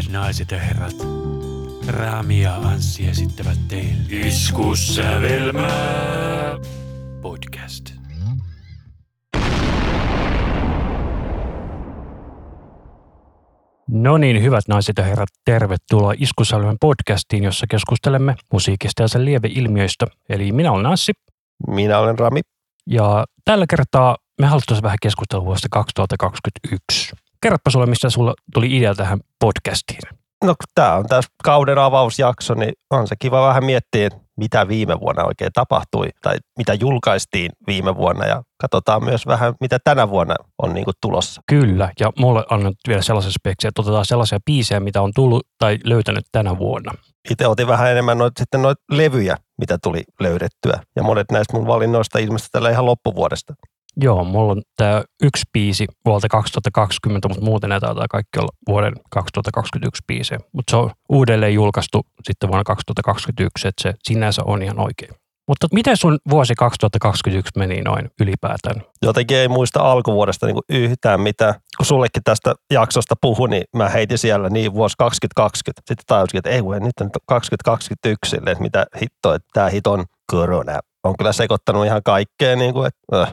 Hyvät naiset ja herrat, Rami ja Anssi esittävät teille Iskussävelmää podcast. No niin, hyvät naiset ja herrat, tervetuloa Iskusalmen podcastiin, jossa keskustelemme musiikista ja sen lieveilmiöistä. Eli minä olen Anssi Minä olen Rami. ja tällä kertaa me haluttaisiin vähän keskustella vuodesta 2021. Kerropa sulle, mistä sulla tuli idea tähän podcastiin. No tämä on tässä kauden avausjakso, niin on se kiva vähän miettiä, mitä viime vuonna oikein tapahtui tai mitä julkaistiin viime vuonna ja katsotaan myös vähän, mitä tänä vuonna on niin tulossa. Kyllä, ja mulle annat vielä sellaisen speksi, että otetaan sellaisia biisejä, mitä on tullut tai löytänyt tänä vuonna. Itse otin vähän enemmän noit, sitten noita levyjä, mitä tuli löydettyä ja monet näistä mun valinnoista ilmestyi tällä ihan loppuvuodesta. Joo, mulla on tämä yksi biisi vuodelta 2020, mutta muuten näitä taitaa kaikki olla vuoden 2021 biisejä. Mutta se on uudelleen julkaistu sitten vuonna 2021, että se sinänsä on ihan oikein. Mutta miten sun vuosi 2021 meni noin ylipäätään? Jotenkin ei muista alkuvuodesta niin yhtään mitään. Kun sullekin tästä jaksosta puhu, niin mä heitin siellä niin vuosi 2020. Sitten tajusin, että ei voi, nyt on 2021, silleen, että mitä hittoa, että tämä hit on korona. On kyllä sekoittanut ihan kaikkea, niin kuin, että äh,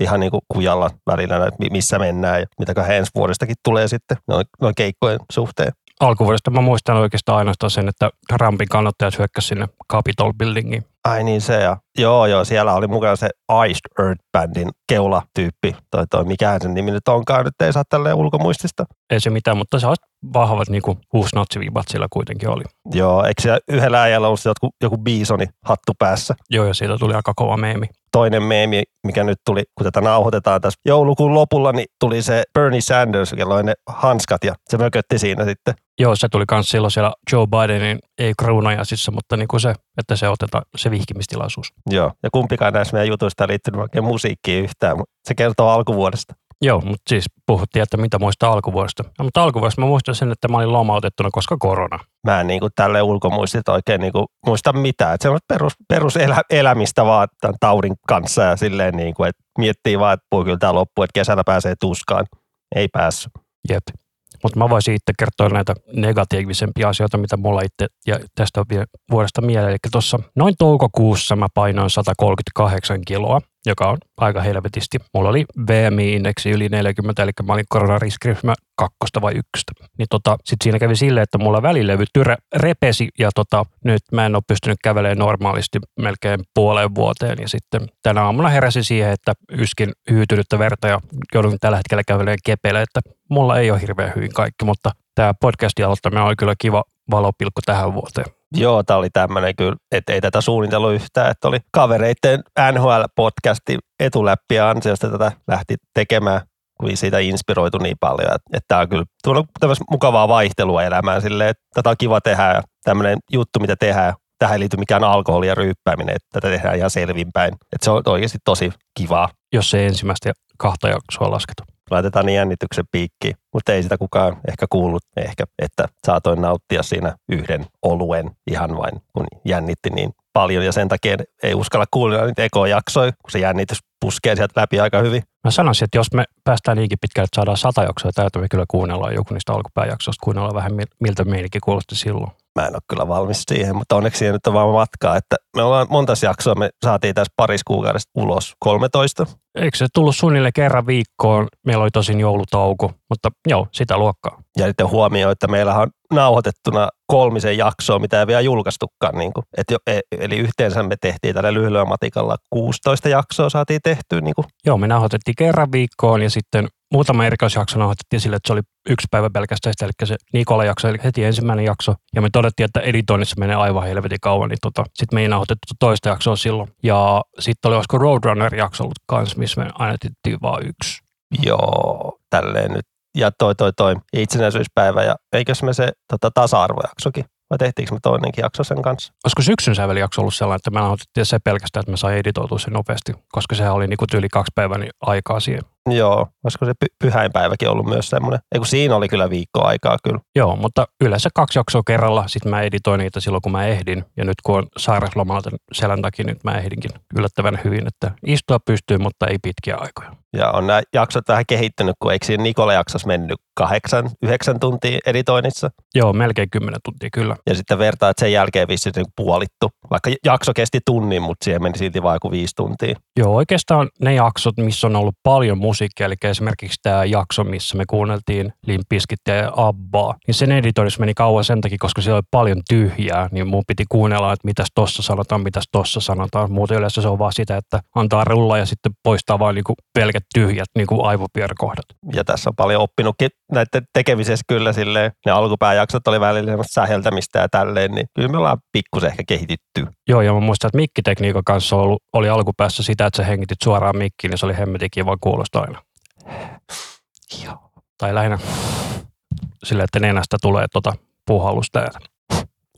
ihan niin kuin kujalla välillä, että mi- missä mennään ja mitäköhän ensi vuodestakin tulee sitten noin, noin keikkojen suhteen. Alkuvuodesta mä muistan oikeastaan ainoastaan sen, että Rampin kannattajat hyökkäsivät sinne Capitol Buildingiin. Ai niin se ja joo joo, siellä oli mukana se Iced Earth Bandin keulatyyppi. Toi, toi mikähän sen nimi nyt onkaan, nyt ei saa tälleen ulkomuistista. Ei se mitään, mutta sellaiset vahvat niin uusnatsivibat sillä kuitenkin oli. Joo, eikö siellä yhdellä äijällä ollut joku, joku biisoni hattu päässä? Joo, ja siitä tuli aika kova meemi. Toinen meemi, mikä nyt tuli, kun tätä nauhoitetaan tässä joulukuun lopulla, niin tuli se Bernie Sanders, jolla oli ne hanskat ja se mökötti siinä sitten. Joo, se tuli myös silloin siellä Joe Bidenin, ei kruunajasissa, mutta niin kuin se, että se otetaan se vihkimistilaisuus. Joo, ja kumpikaan näistä meidän jutuista ei liittynyt oikein musiikkiin yhtään, mutta se kertoo alkuvuodesta. Joo, mutta siis puhuttiin, että mitä muistaa alkuvuodesta. No, mutta alkuvuodesta mä muistan sen, että mä olin lomautettuna, koska korona. Mä en niin kuin tälle ulkomuistit oikein niin kuin muista mitään. Että se on perus, peruselämistä vaan tämän taudin kanssa ja silleen niin kuin, että miettii vaan, että voi kyllä tämä loppu, että kesällä pääsee tuskaan. Ei päässyt. Jep. Mutta mä voisin itse kertoa näitä negatiivisempia asioita, mitä mulla itse ja tästä on vielä vuodesta mieleen. Eli tuossa noin toukokuussa mä painoin 138 kiloa, joka on aika helvetisti. Mulla oli BMI-indeksi yli 40, eli mä olin koronariskiryhmä kakkosta vai ykköstä. Niin tota, sit siinä kävi silleen, että mulla välilevy tyrä, repesi ja tota, nyt mä en ole pystynyt kävelemään normaalisti melkein puoleen vuoteen. Ja sitten tänä aamuna heräsin siihen, että yskin hyytynyttä verta ja joudun tällä hetkellä kävelemään kepeille, että mulla ei ole hirveän hyvin kaikki, mutta tämä podcastin aloittaminen oli kyllä kiva valopilkku tähän vuoteen. Joo, tämä oli tämmöinen kyllä, että ei tätä suunnitellut yhtään, että oli kavereiden NHL-podcasti etuläppiä ansiosta tätä lähti tekemään, kun siitä inspiroitu niin paljon, että, että tämä on kyllä tuonut tämmöistä mukavaa vaihtelua elämään silleen, että tätä on kiva tehdä ja tämmöinen juttu, mitä tehdään, tähän ei liity mikään alkoholi ja ryyppääminen, että tätä tehdään ihan selvinpäin. Että se on oikeasti tosi kivaa. Jos ei ensimmäistä kahta jaksoa lasketa. Laitetaan niin jännityksen piikkiin, mutta ei sitä kukaan ehkä kuullut ehkä, että saatoin nauttia siinä yhden oluen ihan vain, kun jännitti niin paljon ja sen takia ei uskalla kuulla niitä ekojaksoja, kun se jännitys puskee sieltä läpi aika hyvin. Mä sanoisin, että jos me päästään niinkin pitkälle, että saadaan sata jaksoa täytyy kyllä kuunnellaan joku niistä alkupääjaksoista, kuunnellaan vähän mil- miltä meininki kuulosti silloin. Mä en ole kyllä valmis siihen, mutta onneksi siihen nyt on vaan matkaa, että me ollaan monta jaksoa, me saatiin tässä paris kuukaudesta ulos 13. Eikö se tullut suunnilleen kerran viikkoon? Meillä oli tosin joulutauko, mutta joo, sitä luokkaa. Ja nyt huomioon, että meillä on nauhoitettuna kolmisen jaksoa, mitä ei vielä julkaistukaan. Niin kuin. Et jo, e- eli yhteensä me tehtiin tällä lyhyellä matikalla 16 jaksoa saatiin tehtyä. Niin kuin. Joo, me nauhoitettiin kerran viikkoon ja sitten muutama erikoisjakso nauhoitettiin sille, että se oli yksi päivä pelkästään sitä, eli se Nikola jakso, eli heti ensimmäinen jakso. Ja me todettiin, että editoinnissa menee aivan helvetin kauan, niin tota, sitten me ei nauhoitettu toista jaksoa silloin. Ja sitten oli olisiko Roadrunner-jakso ollut kanssa, missä me aina vaan yksi. Joo, tälleen nyt. Ja toi, toi, toi itsenäisyyspäivä ja eikös me se tota, tasa-arvojaksokin? Vai tehtiinkö me toinenkin jakso sen kanssa? Olisiko syksyn sävelijakso ollut sellainen, että me nauhoitettiin se pelkästään, että me sai editoitua se nopeasti, koska sehän oli niinku yli kaksi päivän aikaa siihen. Joo, olisiko se py- pyhäinpäiväkin ollut myös semmoinen. Ei kun siinä oli kyllä viikko aikaa kyllä. Joo, mutta yleensä kaksi jaksoa kerralla. Sitten mä editoin niitä silloin, kun mä ehdin. Ja nyt kun on sairauslomalta selän takia, nyt mä ehdinkin yllättävän hyvin, että istua pystyy, mutta ei pitkiä aikoja. Ja on nämä jaksot vähän kehittynyt, kun eikö siinä Nikola jaksossa mennyt kahdeksan, yhdeksän tuntia editoinnissa. Joo, melkein kymmenen tuntia kyllä. Ja sitten vertaa, että sen jälkeen vissi niin puolittu. Vaikka jakso kesti tunnin, mutta siihen meni silti vain joku viisi tuntia. Joo, oikeastaan ne jaksot, missä on ollut paljon musiikkia, eli esimerkiksi tämä jakso, missä me kuunneltiin Limpiskittiä ja Abbaa, niin sen editoinnissa meni kauan sen takia, koska siellä oli paljon tyhjää, niin mun piti kuunnella, että mitäs tossa sanotaan, mitäs tossa sanotaan. Muuten yleensä se on vaan sitä, että antaa rulla ja sitten poistaa vain niinku pelkät tyhjät niinku aivopierkohdat. Ja tässä on paljon oppinutkin näiden tekemisessä kyllä silleen. Ne alkupääjaksot oli välillä semmoista säheltämistä ja tälleen, niin kyllä me ollaan pikkusen ehkä kehitytty. Joo, ja mä muistan, että mikkitekniikan kanssa oli, oli alkupäässä sitä, että sä hengitit suoraan mikkiin, niin se oli hemmetin kiva kuulosta aina. Joo. Tai lähinnä sille, että nenästä tulee tota puhallusta.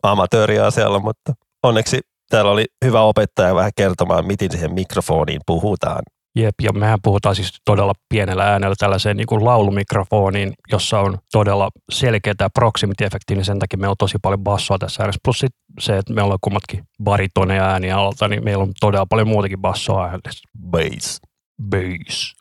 Amatööriasialla, mutta onneksi täällä oli hyvä opettaja vähän kertomaan, miten siihen mikrofoniin puhutaan. Jep, ja mehän puhutaan siis todella pienellä äänellä tällaiseen niin kuin laulumikrofoniin, jossa on todella selkeä tämä proximity-efekti, niin sen takia meillä on tosi paljon bassoa tässä äänessä. Plus sit se, että me ollaan kummatkin baritoneja ääniä alta, niin meillä on todella paljon muutakin bassoa äänessä. Bass. Bass.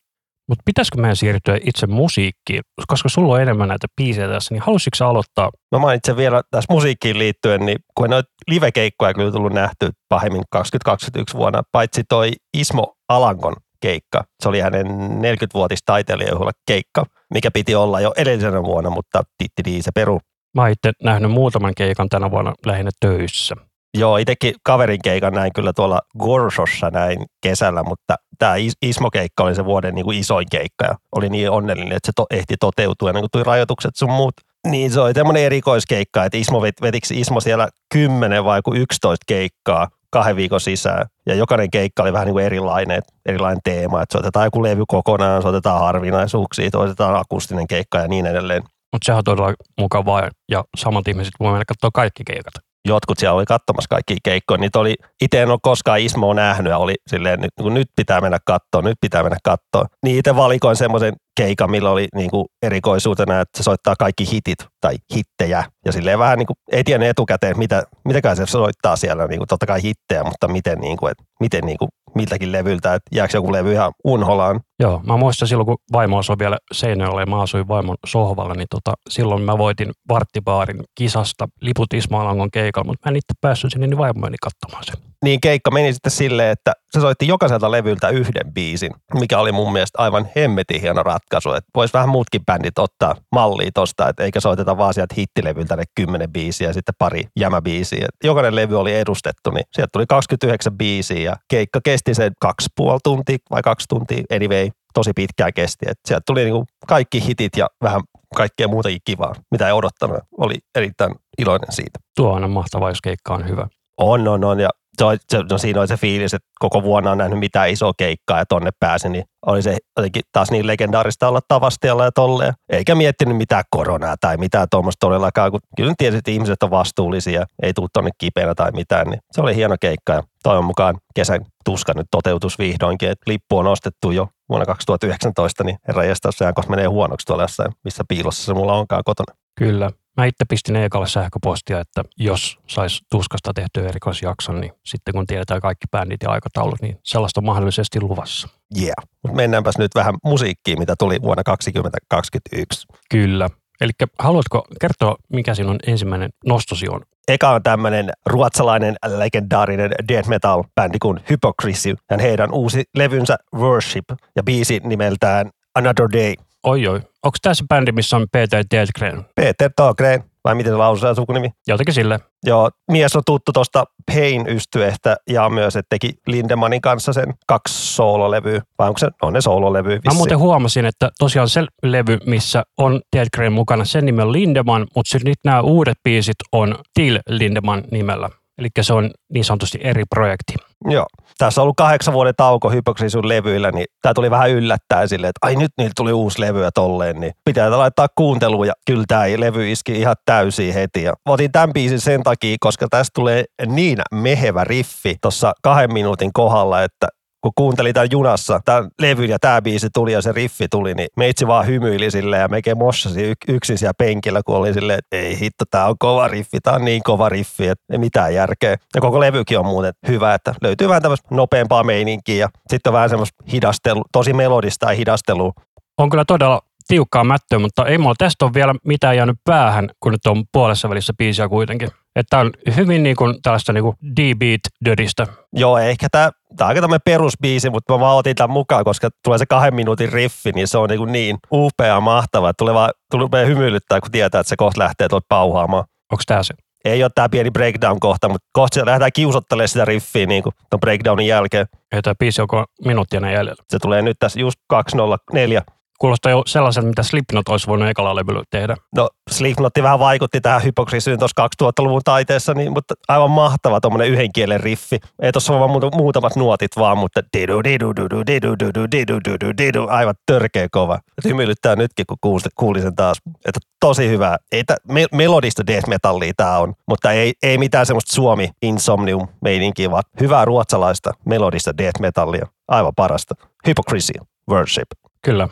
Mutta pitäisikö meidän siirtyä itse musiikkiin? Koska sulla on enemmän näitä biisejä tässä, niin halusitko aloittaa? Mä mainitsen vielä tässä musiikkiin liittyen, niin kun noita live-keikkoja kyllä tullut nähty pahemmin 2021 vuonna, paitsi toi Ismo Alankon keikka. Se oli hänen 40-vuotis taiteilijajuhla keikka, mikä piti olla jo edellisenä vuonna, mutta titti se peru. Mä oon itse nähnyt muutaman keikan tänä vuonna lähinnä töissä. Joo, itsekin kaverin keikan näin kyllä tuolla Gorsossa näin kesällä, mutta tämä Ismo-keikka oli se vuoden niin kuin isoin keikka ja oli niin onnellinen, että se to, ehti toteutua ennen kuin tuli rajoitukset sun muut. Niin se oli tämmöinen erikoiskeikka, että Ismo vet, vetiksi Ismo siellä 10 vai 11 keikkaa kahden viikon sisään. Ja jokainen keikka oli vähän niin kuin erilainen, erilainen teema. Että soitetaan joku levy kokonaan, soitetaan harvinaisuuksia, toitetaan akustinen keikka ja niin edelleen. Mutta sehän on todella mukavaa ja samat ihmiset voi mennä katsoa kaikki keikat. Jotkut siellä oli katsomassa kaikki keikkoja. Niitä oli, itse en ole koskaan Ismoa nähnyt ja oli silleen, nyt, niin nyt pitää mennä katsoa, nyt pitää mennä katsoa. Niin itse valikoin semmoisen keikan, millä oli niin kuin erikoisuutena, että se soittaa kaikki hitit tai hittejä. Ja silleen vähän niin kuin, ei tiedä etukäteen, mitä, mitäkään se soittaa siellä, niin kuin, totta kai hittejä, mutta miten, niin kuin, että miten niin kuin, miltäkin levyltä, että jääkö joku levy ihan unholaan. Joo, mä muistan silloin, kun vaimo asui vielä Seinäjoella ja mä asuin vaimon sohvalla, niin tota, silloin mä voitin Varttibaarin kisasta liput Ismaalangon keikalla, mutta mä en itse päässyt sinne, niin vaimo meni katsomaan sen. Niin keikka meni sitten silleen, että se soitti jokaiselta levyltä yhden biisin, mikä oli mun mielestä aivan hemmetin hieno ratkaisu. Että vois vähän muutkin bändit ottaa mallia tosta, että eikä soiteta vaan sieltä hittilevyltä ne kymmenen biisiä ja sitten pari jämäbiisiä. Jokainen levy oli edustettu, niin sieltä tuli 29 biisiä ja keikka kesti sen kaksi puoli tuntia vai kaksi tuntia. Anyway, tosi pitkään kesti. Et sieltä tuli niinku kaikki hitit ja vähän kaikkea muutakin kivaa, mitä ei odottanut. Oli erittäin iloinen siitä. Tuo on aina mahtavaa, jos keikka on hyvä. On, on, on. Ja se, se, no siinä oli se fiilis, että koko vuonna on nähnyt mitään isoa keikkaa ja tonne pääsi, niin oli se jotenkin taas niin legendaarista olla tavastialla ja tolleen. Eikä miettinyt mitään koronaa tai mitään tuommoista todellakaan, kun kyllä tiesit, että ihmiset on vastuullisia, ei tule tonne kipeänä tai mitään, niin se oli hieno keikka ja toivon mukaan kesän tuska nyt toteutus vihdoinkin, että lippu on ostettu jo vuonna 2019, niin herra jästä, jos menee huonoksi tuolla jossain, missä piilossa se mulla onkaan kotona. Kyllä. Mä itse pistin Eekalle sähköpostia, että jos sais tuskasta tehtyä erikoisjakson, niin sitten kun tiedetään kaikki bändit ja aikataulut, niin sellaista on mahdollisesti luvassa. Yeah. Mennäänpäs nyt vähän musiikkiin, mitä tuli vuonna 2021. Kyllä. Eli haluatko kertoa, mikä sinun ensimmäinen nostosi on? Eka on tämmöinen ruotsalainen legendaarinen death metal bändi kuin Hypocrisy ja heidän uusi levynsä Worship ja biisi nimeltään Another Day. Oi oi. Onko tässä bändi, missä on Peter Dahlgren? Peter Dahlgren, vai miten se lausutaan sukunimi? Jotenkin sille. Joo, mies on tuttu tuosta Pain ystyehtä ja myös, että teki Lindemanin kanssa sen kaksi soololevyä, vai onko se, on ne soololevyä Mä muuten huomasin, että tosiaan se levy, missä on Dahlgren mukana, sen nimi on Lindemann, mutta sitten nyt nämä uudet biisit on Till Lindemann nimellä. Eli se on niin sanotusti eri projekti. Joo. Tässä on ollut kahdeksan vuoden tauko Hypocrisun levyillä, niin tämä tuli vähän yllättäen silleen, että ai nyt niillä tuli uusi levy ja tolleen, niin pitää laittaa kuunteluun ja kyllä tämä levy iski ihan täysin heti. Ja otin tämän biisin sen takia, koska tästä tulee niin mehevä riffi tuossa kahden minuutin kohdalla, että kun kuuntelin tämän junassa, tämän levyn ja tämä biisi tuli ja se riffi tuli, niin meitsi vaan hymyili silleen ja mekin mossasi yksin siellä penkillä, kun oli silleen, että ei hitto, tämä on kova riffi, tämä on niin kova riffi, että ei mitään järkeä. Ja koko levykin on muuten hyvä, että löytyy vähän tämmöistä nopeampaa meininkiä ja sitten vähän semmoista hidastelu, tosi melodista ja hidastelua. On kyllä todella tiukkaa mättöä, mutta ei mulla tästä ole vielä mitään jäänyt päähän, kun nyt on puolessa välissä biisiä kuitenkin. Että on hyvin niin kuin tällaista niin kuin D-beat dödistä. Joo, ehkä tämä, tämä on aika tämmöinen perusbiisi, mutta mä vaan otin tämän mukaan, koska tulee se kahden minuutin riffi, niin se on niin, niin upea ja mahtava. Tulee vaan tulee hymyilyttää, kun tietää, että se kohta lähtee tuolta pauhaamaan. Onko tämä se? Ei ole tämä pieni breakdown-kohta, mutta kohta lähdetään kiusottelemaan sitä riffiä niin kuin tuon breakdownin jälkeen. Ei tämä biisi onko minuuttia jäljellä. Se tulee nyt tässä just 204 Kuulostaa jo sellaiselta, mitä Slipknot olisi voinut ekalla levyllä tehdä. No Slipknot vähän vaikutti tähän hypokrisiin tuossa 2000-luvun taiteessa, niin, mutta aivan mahtava tuommoinen yhden kielen riffi. Ei tuossa ole vaan muutamat nuotit vaan, mutta didu didu didu didu didu didu didu didu aivan törkeä kova. Hymyilyttää nytkin, kun kuulin sen taas. Että tosi hyvä. Ei tä, me, melodista death metallia tämä on, mutta ei, ei mitään semmoista Suomi insomnium meininkiä, vaan hyvää ruotsalaista melodista death metallia. Aivan parasta. Hypocrisy, worship. Kyllä.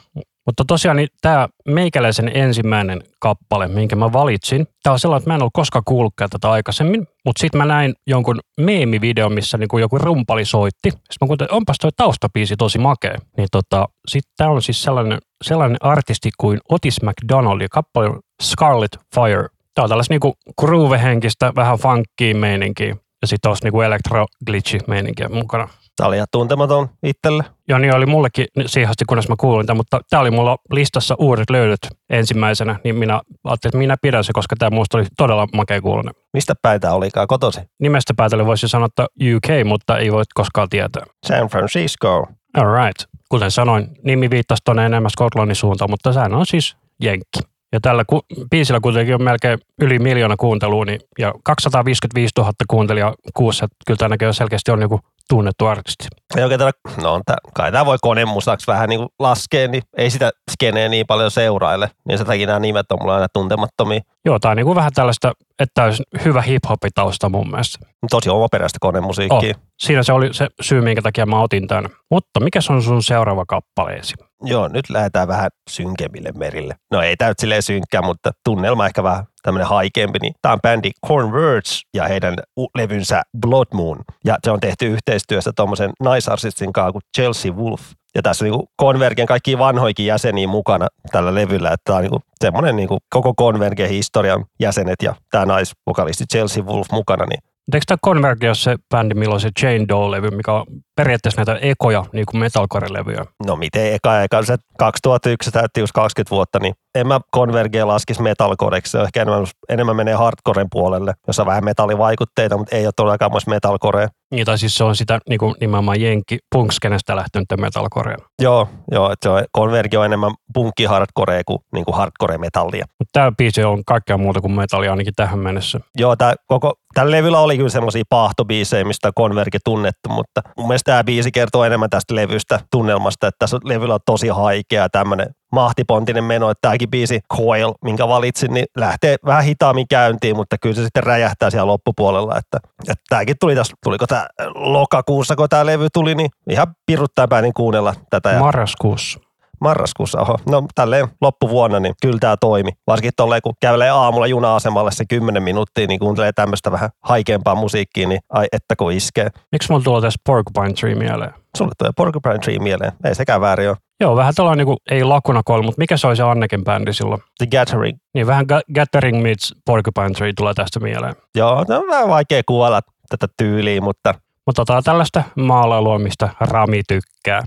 Mutta tosiaan niin tämä meikäläisen ensimmäinen kappale, minkä mä valitsin, tämä on sellainen, että mä en ollut koskaan kuullutkaan tätä aikaisemmin, mutta sitten mä näin jonkun meemivideon, missä niinku joku rumpali soitti. Sitten mä kuuntelin, onpas toi taustapiisi tosi makea. Niin tota, sitten tämä on siis sellainen, sellainen artisti kuin Otis McDonald ja kappale Scarlet Fire. Tämä on tällaista niinku groove-henkistä, vähän funkia meininkiä. Ja sitten olisi niinku electro glitchi meininkiä mukana. Tämä oli ihan tuntematon itselle. Joo, niin oli mullekin siihen asti, kunnes mä kuulin tämän, mutta tämä oli mulla listassa uudet löydöt ensimmäisenä, niin minä ajattelin, että minä pidän se, koska tämä muista oli todella makea kuulonen. Mistä päin tämä olikaan kotosi? Nimestä päätellen voisi sanoa, että UK, mutta ei voi koskaan tietää. San Francisco. All right. Kuten sanoin, nimi viittasi tuonne enemmän Skotlannin suuntaan, mutta sehän on siis Jenkki. Ja tällä ku- biisillä kuitenkin on melkein yli miljoona kuuntelua niin, ja 255 000 kuuntelijaa kuussa. Kyllä tämä näköjään selkeästi on niin tunnettu artisti. Ei oikein tällä, no tää, kai tämä voi konemusaksi vähän niin laskea, niin ei sitä skeneä niin paljon seuraille. Niin se takia nämä nimet on mulla aina tuntemattomia. Joo, tämä on niin vähän tällaista, että olisi hyvä hip-hop-tausta mun mielestä. Tosi omaperäistä konemusiikkia. Oh. Siinä se oli se syy, minkä takia mä otin tämän. Mutta mikä on sun seuraava kappaleesi? Joo, nyt lähdetään vähän synkemmille merille. No ei täyt silleen synkkää, mutta tunnelma ehkä vähän tämmöinen haikeampi. Niin tämä on bändi Words ja heidän levynsä Blood Moon. Ja se on tehty yhteistyössä tuommoisen naisartistin kanssa kuin Chelsea Wolf. Ja tässä on niin Convergen kaikki vanhoikin jäseniä mukana tällä levyllä, että tämä on niin semmoinen niin koko Convergen historian jäsenet ja tämä naisvokalisti Chelsea Wolf mukana, niin Eikö tämä Converge se bändi, milloin se Jane Doe-levy, mikä on periaatteessa näitä ekoja niin kuin metalcore-levyjä? No miten eka, eka se 2001 täytti just 20 vuotta, niin en mä Convergea laskisi metalcoreksi. Se on ehkä enemmän, enemmän menee hardcoren puolelle, jossa on vähän metallivaikutteita, mutta ei ole todellakaan myös metalcore. Niin, tai siis se on sitä niin kuin nimenomaan jenki punkskenestä lähtenyt metalcorea. Joo, joo että se on, on enemmän punkki hardcore kuin, niin kuin hardcore metallia. Tämä biisi on kaikkea muuta kuin metallia ainakin tähän mennessä. Joo, tämä koko, tällä levyllä oli kyllä semmoisia paahtobiisejä, mistä Converge tunnettu, mutta mun mielestä tämä biisi kertoo enemmän tästä levystä tunnelmasta, että tässä levyllä on tosi haikea tämmöinen mahtipontinen meno, että tämäkin biisi Coil, minkä valitsin, niin lähtee vähän hitaammin käyntiin, mutta kyllä se sitten räjähtää siellä loppupuolella, että, että tämäkin tuli tässä, tuliko tämä lokakuussa, kun tämä levy tuli, niin ihan piruttaa päänin kuunnella tätä. Ja Marraskuussa. Marraskuussa, oho. No tälleen loppuvuonna, niin kyllä tämä toimi. Varsinkin tolleen, kun kävelee aamulla juna-asemalle se 10 minuuttia, niin kuuntelee tämmöistä vähän haikeampaa musiikkia, niin ai että kun iskee. Miksi mulla tulee tässä Porcupine Tree mieleen? Sulle tulee Porcupine Tree mieleen. Ei sekään väärin ole. Joo, vähän tällainen, niin kuin, ei Lakuna Call, mutta mikä se oli se Anneken bändi silloin? The Gathering. Niin vähän Gathering meets Porcupine Tree tulee tästä mieleen. Joo, no, on vähän vaikea kuolla tätä tyyliä, mutta... Mutta tota, tällaista maalailua, mistä Rami tykkää.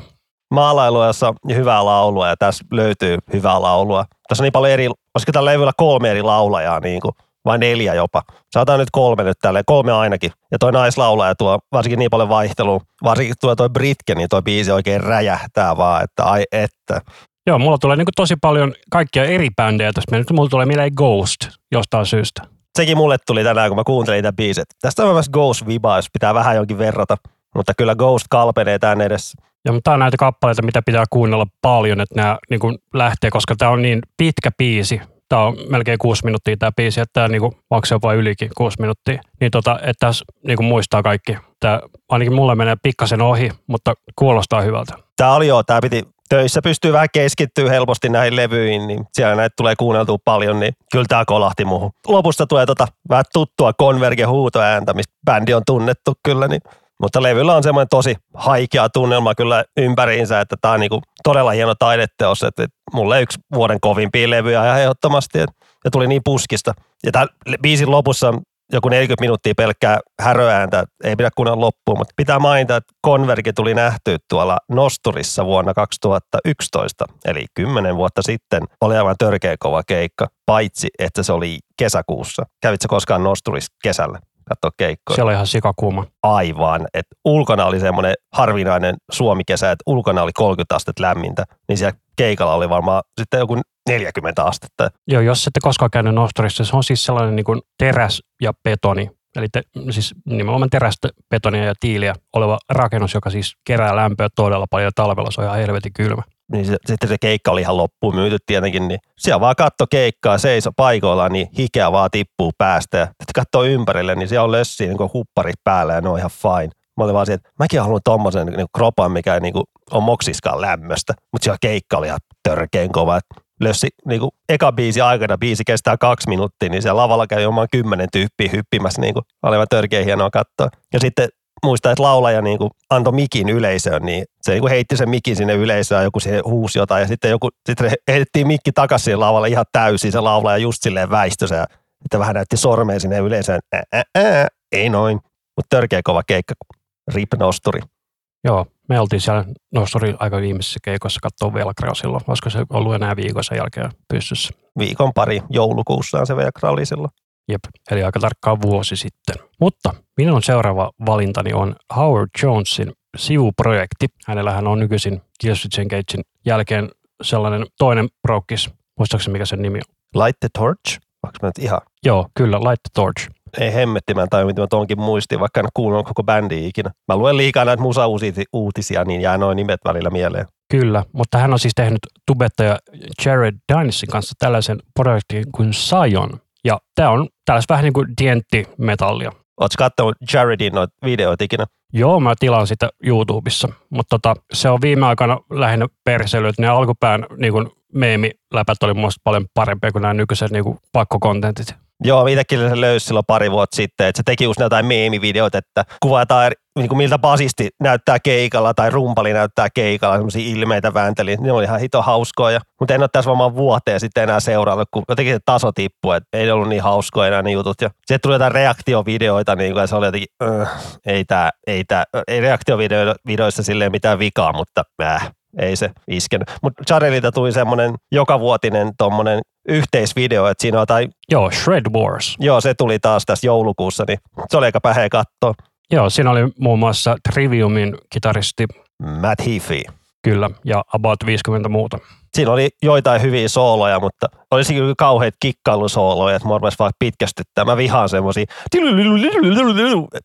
Maalailua, jossa on hyvää laulua ja tässä löytyy hyvää laulua. Tässä on niin paljon eri, olisiko tällä levyllä kolme eri laulajaa niin kuin, vai neljä jopa. Saadaan nyt kolme nyt tälle, kolme ainakin. Ja toi naislaulaja tuo varsinkin niin paljon vaihtelua. Varsinkin tuo toi Britke, niin toi biisi oikein räjähtää vaan, että ai että. Joo, mulla tulee niin tosi paljon kaikkia eri bändejä tässä. Nyt mulla tulee mieleen Ghost jostain syystä. Sekin mulle tuli tänään, kun mä kuuntelin tätä biiset. Tästä on myös Ghost Viba, jos pitää vähän jonkin verrata. Mutta kyllä Ghost kalpenee tämän edessä. Ja mutta tämä on näitä kappaleita, mitä pitää kuunnella paljon, että nämä niin lähtee, koska tämä on niin pitkä biisi. Tämä on melkein kuusi minuuttia tämä biisi, että tämä niin kuin, onko se jopa ylikin kuusi minuuttia. Niin tota, että tässä niin kuin muistaa kaikki Tämä ainakin mulle menee pikkasen ohi, mutta kuulostaa hyvältä. Tämä oli joo, tämä piti töissä pystyy vähän keskittyä helposti näihin levyihin, niin siellä näitä tulee kuunneltua paljon, niin kyllä tämä kolahti muuhun. Lopusta tulee tota vähän tuttua Converge huutoääntä, mistä bändi on tunnettu kyllä, niin mutta levyllä on semmoinen tosi haikea tunnelma kyllä ympäriinsä, että tämä on niinku todella hieno taideteos, että mulle yksi vuoden kovimpia levyjä ihan ehdottomasti, ja tuli niin puskista. Ja tämän biisin lopussa joku 40 minuuttia pelkkää häröääntä, ei pidä kuunnella loppuun, mutta pitää mainita, että Converge tuli nähty tuolla Nosturissa vuonna 2011, eli 10 vuotta sitten, oli aivan törkeä kova keikka, paitsi että se oli kesäkuussa. Kävitsä koskaan Nosturissa kesällä? Katsoa keikkoja. Siellä oli ihan sikakuuma. Aivan. että ulkona oli semmoinen harvinainen suomikesä, että ulkona oli 30 astetta lämmintä, niin siellä keikalla oli varmaan sitten joku 40 astetta. Joo, jos ette koskaan käynyt Nostorissa, se on siis sellainen niin kuin teräs ja betoni, eli te, siis nimenomaan terästä, betonia ja tiiliä oleva rakennus, joka siis kerää lämpöä todella paljon talvella, se on ihan helvetin kylmä. Niin se, sitten se keikka oli ihan loppuun myyty tietenkin, niin siellä vaan katto keikkaa, seiso paikoillaan, niin hikeä vaan tippuu päästä. Ja sitten katsoo ympärille, niin siellä on lössiä niin hupparit päällä ja ne on ihan fine. Mä olin vaan siihen, että mäkin haluan tommosen niin kropan, mikä niin kuin on moksiskaan lämmöstä. Mutta siellä keikka oli ihan törkeen kova. Lössi, niin kuin eka biisi aikana, biisi kestää kaksi minuuttia, niin siellä lavalla käy oman kymmenen tyyppiä hyppimässä. Niin kuin, aivan törkeä hienoa katsoa. Ja sitten muistaa, että laulaja niin kuin antoi mikin yleisöön, niin se niin kuin heitti sen mikin sinne yleisöön, joku siihen huusi jotain, ja sitten, joku, sitten heitettiin mikki takaisin lavalle ihan täysin, se laulaja just silleen väistössä, ja sitten vähän näytti sormeen sinne yleisöön, ää, ää, ää, ei noin, mutta törkeä kova keikka, rip nosturi. Joo, me oltiin siellä nosturi aika viimeisessä keikossa katsoa Velcro silloin. Olisiko se ollut enää viikon sen jälkeen pystyssä? Viikon pari joulukuussa se Velcro oli silloin. Jep, eli aika tarkkaan vuosi sitten. Mutta minun seuraava valintani on Howard Jonesin sivuprojekti. Hänellähän on nykyisin Killswitch Engagein jälkeen sellainen toinen prokkis. Muistaakseni mikä sen nimi on? Light the Torch? Onko mä nyt ihan? Joo, kyllä, Light the Torch. Ei hemmetti, mä en tajua, mitä mä tuonkin muistin, vaikka en kuullut koko bändi ikinä. Mä luen liikaa näitä musa-uutisia, niin jää noin nimet välillä mieleen. Kyllä, mutta hän on siis tehnyt tubettaja Jared Dynessin kanssa tällaisen projektin kuin Sion, ja tämä on tällaista vähän niin kuin dientti-metallia. Oletko katsonut Jaredin noita videoita ikinä? Joo, mä tilaan sitä YouTubessa, mutta tota, se on viime aikana lähinnä perseilyt. Ne alkupään niin kuin meemiläpät oli mun paljon parempia kuin nämä nykyiset niin kuin pakkokontentit. Joo, itsekin se löysi silloin pari vuotta sitten, että se teki just jotain meemivideoita, että kuvataan niin kuin miltä basisti näyttää keikalla tai rumpali näyttää keikalla, semmoisia ilmeitä väänteli. Ne oli ihan hito hauskoja, mutta en ole tässä varmaan vuoteen sitten enää seurannut, kun jotenkin se taso tippui, että ei ollut niin hauskoja enää ne jutut. Ja sitten tuli jotain reaktiovideoita, niin kuin, ja se oli jotenkin, äh, ei, tää, ei, tää, ei reaktiovideoissa silleen mitään vikaa, mutta äh, ei se iskenyt. Mutta Charelilta tuli semmoinen jokavuotinen tuommoinen yhteisvideo, että siinä on tai... Joo, Shred Wars. Joo, se tuli taas tässä joulukuussa, niin se oli aika päheä katsoa. Joo, siinä oli muun muassa Triviumin kitaristi. Matt Heafy. Kyllä, ja About 50 muuta. Siinä oli joitain hyviä sooloja, mutta olisi kyllä kauheat kikkailusooloja, että mua vaan pitkästyttää. Mä vihaan semmosia,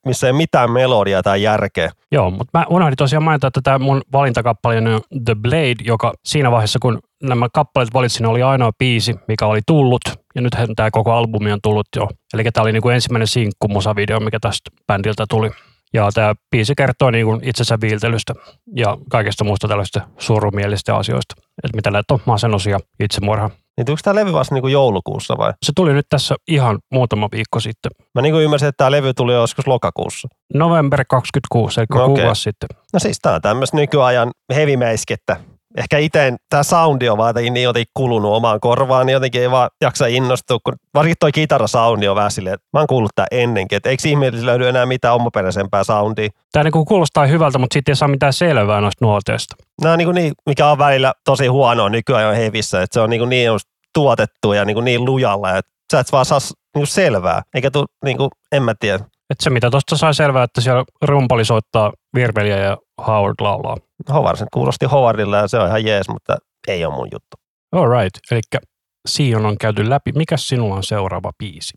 missä ei mitään melodiaa tai järkeä. Joo, mutta mä unohdin tosiaan mainita, että tämä mun valintakappale on The Blade, joka siinä vaiheessa, kun nämä kappaleet valitsin, oli ainoa biisi, mikä oli tullut. Ja nythän tämä koko albumi on tullut jo. Eli tämä oli niinku ensimmäinen sinkku musavideo, mikä tästä bändiltä tuli. Ja tämä biisi kertoo niin kuin itsensä viiltelystä ja kaikesta muusta tällaista surumielistä asioista. Että mitä näitä on masennus ja itsemurha. Niin tuliko tämä levy vasta niin joulukuussa vai? Se tuli nyt tässä ihan muutama viikko sitten. Mä niin kuin ymmärsin, että tämä levy tuli joskus lokakuussa. November 26, eli no, okay. sitten. No siis tämä on tämmöistä nykyajan hevimäiskettä ehkä itse tämä soundi on vaan niin jotenkin kulunut omaan korvaan, niin jotenkin ei vaan jaksa innostua, kun varsinkin toi kitarasoundi on vähän silleen, että mä oon kuullut tämä ennenkin, että eikö ihmisille löydy enää mitään omaperäisempää soundia. Tämä niin kuulostaa hyvältä, mutta sitten ei saa mitään selvää noista nuoteista. No niin, kuin niin mikä on välillä tosi huonoa nykyään hevissä, että se on niin, kuin niin tuotettu ja niin, kuin niin lujalla, että sä et vaan saa niin selvää, eikä tule, niin kuin, en mä tiedä. Että se mitä tuosta sai selvää, että siellä rumpali soittaa virveliä ja Howard laulaa. Howard sen kuulosti Howardilla ja se on ihan jees, mutta ei ole mun juttu. All right, eli Sion on käyty läpi. Mikä sinulla on seuraava biisi?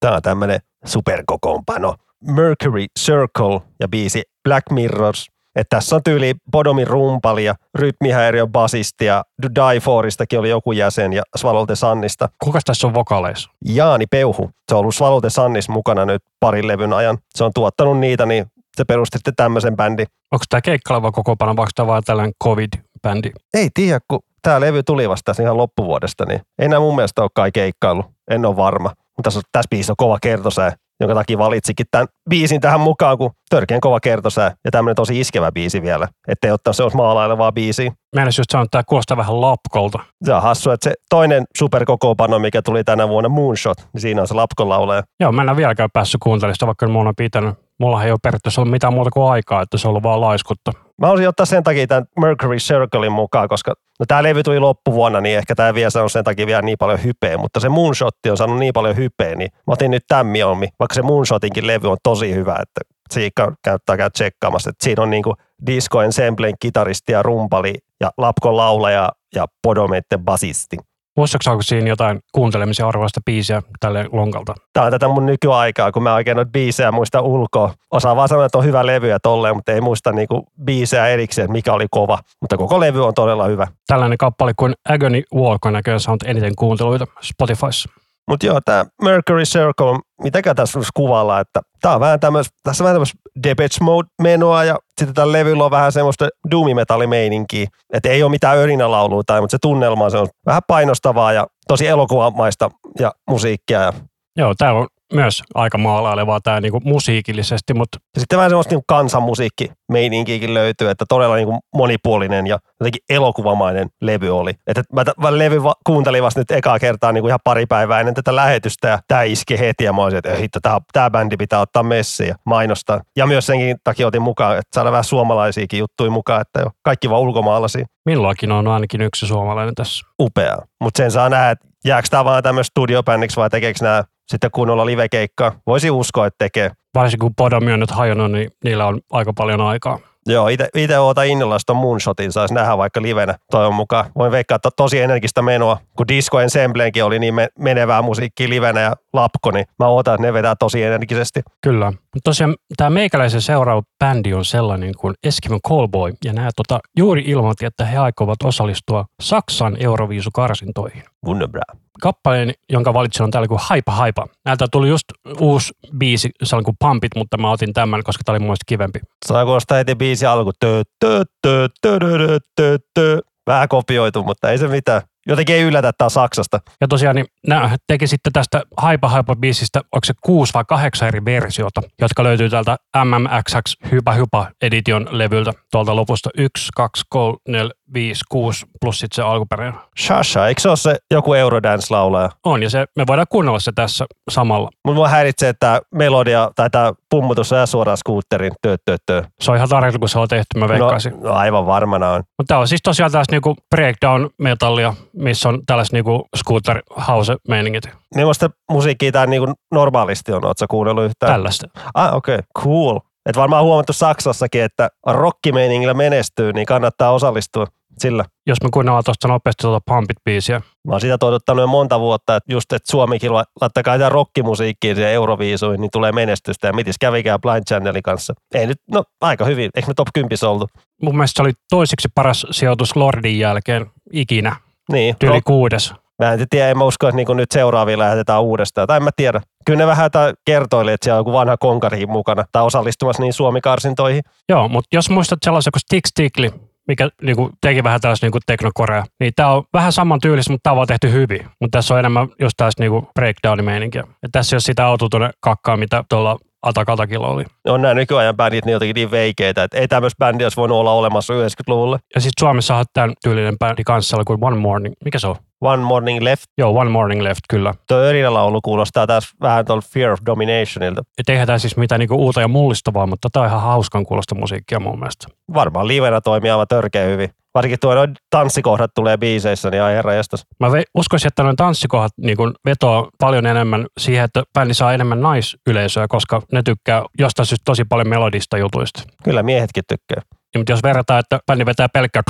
Tämä on tämmöinen superkokoonpano. Mercury Circle ja biisi Black Mirrors. Että tässä on tyyli Bodomin rumpali ja rytmihäiriön basisti ja Die Foristakin oli joku jäsen ja Svalolte Sannista. Kuka tässä on vokaleissa? Jaani Peuhu. Se on ollut Svalolte Sannis mukana nyt parin levyn ajan. Se on tuottanut niitä, niin se perusti sitten tämmöisen bändin. Onko tämä keikkaileva kokoopano, vai onko tämä vaan tällainen covid-bändi? Ei tiedä, kun tämä levy tuli vasta ihan loppuvuodesta, niin ei nämä mun mielestä ole kai keikkailu. En ole varma. Mutta tässä, tässä biisissä on kova kertosää, jonka takia valitsikin tämän biisin tähän mukaan, kun törkeän kova kertosää ja tämmöinen tosi iskevä biisi vielä, ettei ottaa se olisi maalailevaa biisiä. Mä en just sanonut, että tämä kuulostaa vähän lapkolta. Se on hassu, että se toinen superkokoopano, mikä tuli tänä vuonna, Moonshot, niin siinä on se lapkon laulaja. Joo, mä en ole vieläkään päässyt kuuntelemaan sitä, vaikka mulla on pitänyt. Mulla ei ole periaatteessa ollut mitään muuta kuin aikaa, että se on ollut vaan laiskutta. Mä haluaisin ottaa sen takia tämän Mercury Circlein mukaan, koska no tämä levy tuli loppuvuonna, niin ehkä tämä vielä saanut sen takia vielä niin paljon hypeä, mutta se Moonshot on saanut niin paljon hypeä, niin mä otin nyt tämän mieluummin, vaikka se Moonshotinkin levy on tosi hyvä, että siinä kannattaa käydä tsekkaamassa, että siinä on niinku Disco Ensemblen kitaristi ja rumpali ja Lapkon laulaja ja Podomeitten basisti. Muistatko siinä jotain kuuntelemisen arvoista biisiä tälle lonkalta? Tämä on tätä mun nykyaikaa, kun mä oikein noita biisejä muista ulkoa. Osaan vaan sanoa, että on hyvä levy ja tolleen, mutta ei muista niinku biisejä erikseen, mikä oli kova. Mutta koko levy on todella hyvä. Tällainen kappale kuin Agony Walk on näköjään saanut eniten kuunteluita Spotifyssa. Mutta joo, tämä Mercury Circle, mitäkään tässä voisi kuvalla, että tämä on vähän tämmöis, tässä on vähän tämmöistä Depeche Mode-menoa ja sitten tällä levyllä on vähän semmoista doomimetallimeininkiä. Että ei ole mitään örinälaulua tai, mutta se tunnelma se on vähän painostavaa ja tosi elokuvamaista ja musiikkia. Ja Joo, tämä on myös aika maalailevaa tämä niinku musiikillisesti, mutta ja sitten vähän semmoista niin kansanmusiikki meininkiäkin löytyy, että todella niin monipuolinen ja jotenkin elokuvamainen levy oli. Että mä, t- mä levy va- kuuntelin vasta nyt ekaa kertaa niin kuin ihan pari päivää ennen tätä lähetystä ja tämä iski heti ja mä olisin, että hitto, tämä, tämä bändi pitää ottaa messiin ja mainostaa. Ja myös senkin takia otin mukaan, että saada vähän suomalaisiakin juttuja mukaan, että jo kaikki vaan ulkomaalaisia. minullakin on ainakin yksi suomalainen tässä. Upeaa. Mutta sen saa nähdä, että jääkö tämä vaan tämmöistä studiobändiksi vai tekeekö nämä sitten kunnolla livekeikkaa. Voisi uskoa, että tekee. Varsinkin kun Podomi on nyt hajonnut, niin niillä on aika paljon aikaa. Joo, itse oota innolla, että Moonshotin saisi nähdä vaikka livenä toivon mukaan. Voin veikkaa, että tosi energistä menoa. Kun Disco Ensemblenkin oli niin me- menevää musiikkia livenä ja lapko, niin mä ootan, että ne vetää tosi energisesti. Kyllä. Mutta tosiaan tämä meikäläisen seuraava bändi on sellainen kuin Eskimo Callboy, ja nämä tota, juuri ilmoitti, että he aikovat osallistua Saksan Euroviisukarsintoihin. Wunderbra. Kappaleen, jonka valitsin on täällä kuin Haipa Haipa. Näiltä tuli just uusi biisi, sellainen kuin Pampit, mutta mä otin tämän, koska tämä oli muista kivempi. Saa kuulostaa heti biisi alku. Tö, tö, tö, tö, tö, tö, tö. Vähän kopioitu, mutta ei se mitään. Jotenkin ei yllätä, että Saksasta. Ja tosiaan niin nämä teki sitten tästä Haipa Haipa biisistä, onko se kuusi vai kahdeksan eri versiota, jotka löytyy täältä MMXX Hypa Hypa Edition levyltä tuolta lopusta 1, 2, 3, 4, 5, 6 plus sitten se alkuperäinen. Shasha, eikö se ole se joku Eurodance-laulaja? On ja se, me voidaan kuunnella se tässä samalla. Mutta mua häiritsee, että melodia tai tämä pummutus on suoraan skuutterin tö, tö, tö. Se on ihan tarkoitus, kun se on tehty, mä No, veikkaisin. no, aivan varmana on. Mutta tämä on siis tosiaan tällaista niinku breakdown metallia, missä on tällaiset niinku scooter house meiningit. Millaista musiikkia tämä niinku normaalisti on? Oletko kuunnellut yhtään? Tällaista. Ah, okei. Okay. Cool. Et varmaan huomattu Saksassakin, että rockimeiningillä menestyy, niin kannattaa osallistua sillä. Jos me kuunnellaan tuosta nopeasti tuota Pumpit-biisiä. Mä oon sitä toivottanut jo monta vuotta, että just, että Suomikin la- laittakaa jotain rockimusiikkiin siihen Euroviisuihin, niin tulee menestystä. Ja mitis kävikään Blind Channelin kanssa. Ei nyt, no aika hyvin. Eikö me top 10 oltu? Mun mielestä se oli toiseksi paras sijoitus Lordin jälkeen ikinä. Niin. Tyyli No, kuudes. mä en tiedä, en mä usko, että niinku nyt seuraavia lähetetään uudestaan. Tai en mä tiedä. Kyllä ne vähän kertoili, että siellä on joku vanha konkari mukana tai osallistumassa niin Suomi-karsintoihin. Joo, mutta jos muistat sellaisen kuin Stix Stigli, mikä niinku, teki vähän tällaista niinku teknokorea, niin tämä on vähän saman tyylistä, mutta tämä on vaan tehty hyvin. Mutta tässä on enemmän just tällaista niinku breakdown-meininkiä. Et tässä ei ole sitä autotune kakkaa, mitä tuolla Atakatakilla oli. On nämä nykyajan bändit niin jotenkin niin veikeitä, että ei tämmöistä bändiä olisi voinut olla olemassa 90-luvulla. Ja sitten Suomessa on tämän tyylinen bändi kanssa kuin One Morning. Mikä se on? One Morning Left. Joo, One Morning Left, kyllä. Tuo örinälaulu kuulostaa taas vähän tuolla Fear of Dominationilta. Et eihän tämä siis mitään niinku uutta ja mullistavaa, mutta tämä on ihan hauskan kuulosta musiikkia mun mielestä. Varmaan livenä toimii aivan törkeä hyvin. Varsinkin tuo noin tanssikohdat tulee biiseissä, niin ai herra jestas. Mä uskoisin, että noin tanssikohdat niin vetoaa paljon enemmän siihen, että bändi saa enemmän naisyleisöä, koska ne tykkää jostain syystä tosi paljon melodista jutuista. Kyllä miehetkin tykkää. Ja, mutta jos verrataan, että bändi vetää pelkkää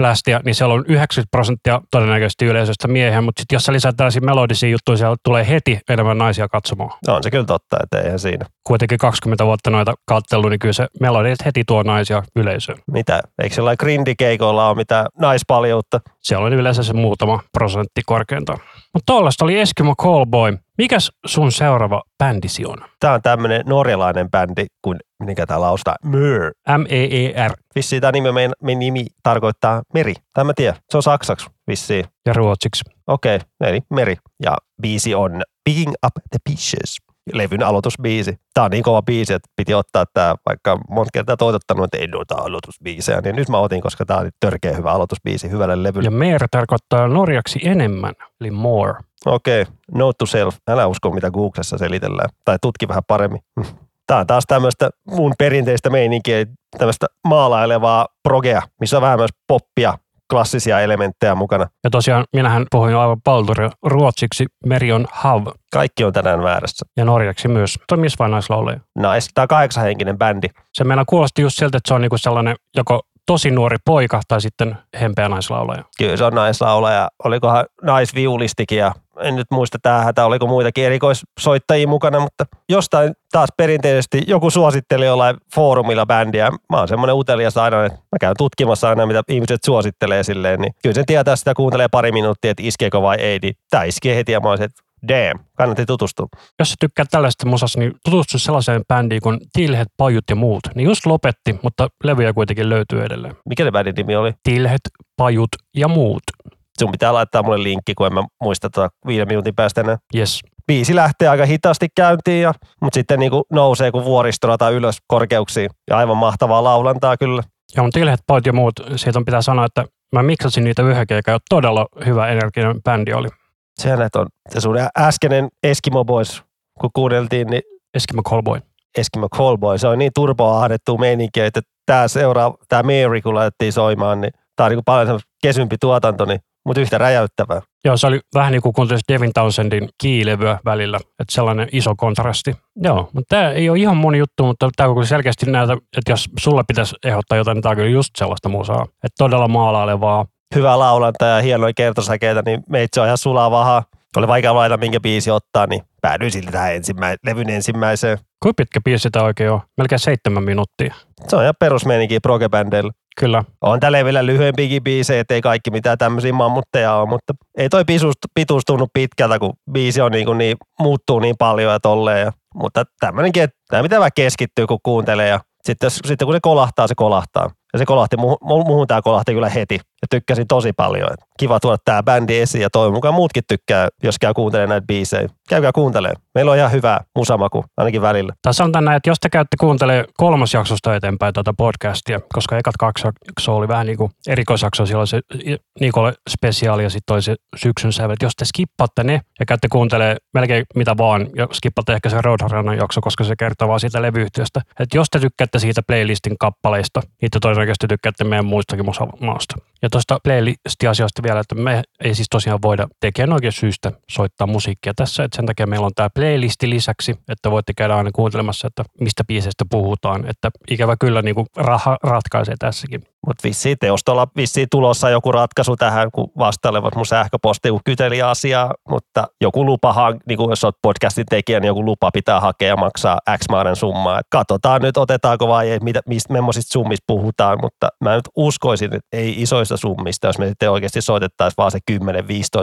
plästiä, niin siellä on 90 prosenttia todennäköisesti yleisöstä miehiä, mutta sitten jos sä lisät tällaisia melodisia juttuja, siellä tulee heti enemmän naisia katsomaan. No on se kyllä totta, että eihän siinä. Kuitenkin 20 vuotta noita kattellut, niin kyllä se melodiat heti tuo naisia yleisöön. Mitä? Eikö sellainen grindikeikoilla ole mitään naispaljoutta? Siellä on yleensä se muutama prosentti korkeintaan. Mutta tollaista oli Eskimo Callboy. Mikäs sun seuraava bändisi on? Tää on tämmönen norjalainen bändi, kun mikä tää lausutaan, Myr. M-E-E-R Vissiin tää nimi, mein, mein nimi tarkoittaa meri. Tai mä tiedän, se on saksaksi vissiin. ja ruotsiksi. Okei, okay, eli meri. Ja biisi on Picking Up the Pieces. Levyn aloitusbiisi. Tää on niin kova biisi, että piti ottaa tää, vaikka monta kertaa toitottanut, että en ota aloitusbiisejä, niin nyt mä otin, koska tää oli törkeä hyvä aloitusbiisi hyvälle levylle. Ja mer tarkoittaa norjaksi enemmän, eli more. Okei, okay. note to self. Älä usko, mitä Googlessa selitellään. Tai tutki vähän paremmin. Tämä on taas tämmöistä mun perinteistä meininkiä, tämmöistä maalailevaa progea, missä on vähän myös poppia, klassisia elementtejä mukana. Ja tosiaan minähän puhuin aivan palturia ruotsiksi, meri on hav Kaikki on tänään väärässä. ja norjaksi myös. Toi missä vain naislaulaja. Nice. Tämä on kahdeksanhenkinen bändi. Se meillä kuulosti just siltä, että se on niinku sellainen joko tosi nuori poika tai sitten hempeä naislaulaja. Kyllä se on naislaulaja. Olikohan naisviulistikin ja en nyt muista tähän, että oliko muitakin erikoissoittajia mukana, mutta jostain taas perinteisesti joku suositteli jollain foorumilla bändiä. Mä oon semmoinen utelias aina, että mä käyn tutkimassa aina, mitä ihmiset suosittelee silleen, niin kyllä sen tietää, sitä kuuntelee pari minuuttia, että iskeekö vai ei, niin tää iskee heti ja mä olisin, että damn, kannatti tutustua. Jos sä tykkäät tällaista musasta, niin tutustu sellaiseen bändiin kuin Tilhet, Pajut ja muut. Niin just lopetti, mutta levyjä kuitenkin löytyy edelleen. Mikä ne bändin nimi oli? Tilhet, Pajut ja muut. Sun pitää laittaa mulle linkki, kun en mä muista tuota viiden minuutin päästä enää. Yes. biisi lähtee aika hitaasti käyntiin, ja, mutta sitten niin kuin nousee kuin vuoristona tai ylös korkeuksiin. Ja aivan mahtavaa laulantaa kyllä. Ja mun Tilhet, Pajut ja muut, siitä on pitää sanoa, että mä miksasin niitä yhden keikan ja todella hyvä energinen bändi oli. Sehän on se sun äskeinen Eskimo Boys, kun kuunneltiin, niin Eskimo Callboy. Eskimo Callboy, se on niin turboa ahdettu meininki, että tämä seuraa, tämä Mary, kun laitettiin soimaan, niin tämä on niin paljon kesympi tuotanto, niin, mutta yhtä räjäyttävää. Joo, se oli vähän niin kuin kuuntelisi Devin Townsendin kiilevyä välillä, että sellainen iso kontrasti. Joo, mutta tämä ei ole ihan moni juttu, mutta tämä on kyllä selkeästi näitä, että jos sulle pitäisi ehdottaa jotain, niin tämä on kyllä just sellaista musaa. Että todella maalailevaa. Hyvää laulanta ja hienoja kertosäkeitä, niin meitsi on ihan sulavaa. Oli vaikea valita, minkä biisi ottaa, niin päädyin silti tähän ensimmä, levyn ensimmäiseen. Kuinka pitkä biisi tämä oikein on? Melkein seitsemän minuuttia. Se on ihan perusmeininki progebändeillä. Kyllä. On tällä vielä lyhyempiäkin biisejä, ettei kaikki mitään tämmöisiä mammutteja ole, mutta ei toi pituus, tunnu pitkältä, kun biisi on niin, kuin niin, muuttuu niin paljon ja tolleen. Ja, mutta tämmöinenkin, että tämä pitää vähän keskittyä, kun kuuntelee ja sitten, sitten kun se kolahtaa, se kolahtaa. Ja se kolahti, muuhun, muuhun tämä kolahti kyllä heti. Ja tykkäsin tosi paljon. Kiva tuoda tämä bändi esiin ja toivon mukaan muutkin tykkää, jos käy kuuntelemaan näitä biisejä. Käykää kuuntelemaan. Meillä on ihan hyvä musamaku, ainakin välillä. Tai sanotaan näin, että jos te käytte kuuntelemaan kolmas jaksosta eteenpäin tätä podcastia, koska ekat kaksi jaksoa oli vähän niin kuin erikoisjakso, siellä oli se Nikolle spesiaali ja sitten oli se syksyn sävel. Jos te skippaatte ne ja käytte kuuntelemaan melkein mitä vaan, ja skippatte ehkä se Roadrunner jakso, koska se kertoo vaan siitä levyyhtiöstä. Että jos te tykkäätte siitä playlistin kappaleista, niin te todennäköisesti tykkäätte meidän muistakin musamaasta. Ja tuosta playlisti-asiasta vielä, että me ei siis tosiaan voida tekemään oikein syystä soittaa musiikkia tässä, että sen takia meillä on tämä playlisti lisäksi, että voitte käydä aina kuuntelemassa, että mistä biiseistä puhutaan, että ikävä kyllä niin kuin raha ratkaisee tässäkin. Mutta vissiin teostolla vissiin tulossa joku ratkaisu tähän, kun vastailevat mun sähköposti, kun kyteli asiaa, mutta joku lupahan, niin kuin jos olet podcastin tekijä, niin joku lupa pitää hakea ja maksaa X määrän summaa. Et katsotaan nyt, otetaanko vai ei, mitä, mistä, millaisista summista puhutaan, mutta mä nyt uskoisin, että ei isoista summista, jos me sitten oikeasti soitettaisiin vaan se 10-15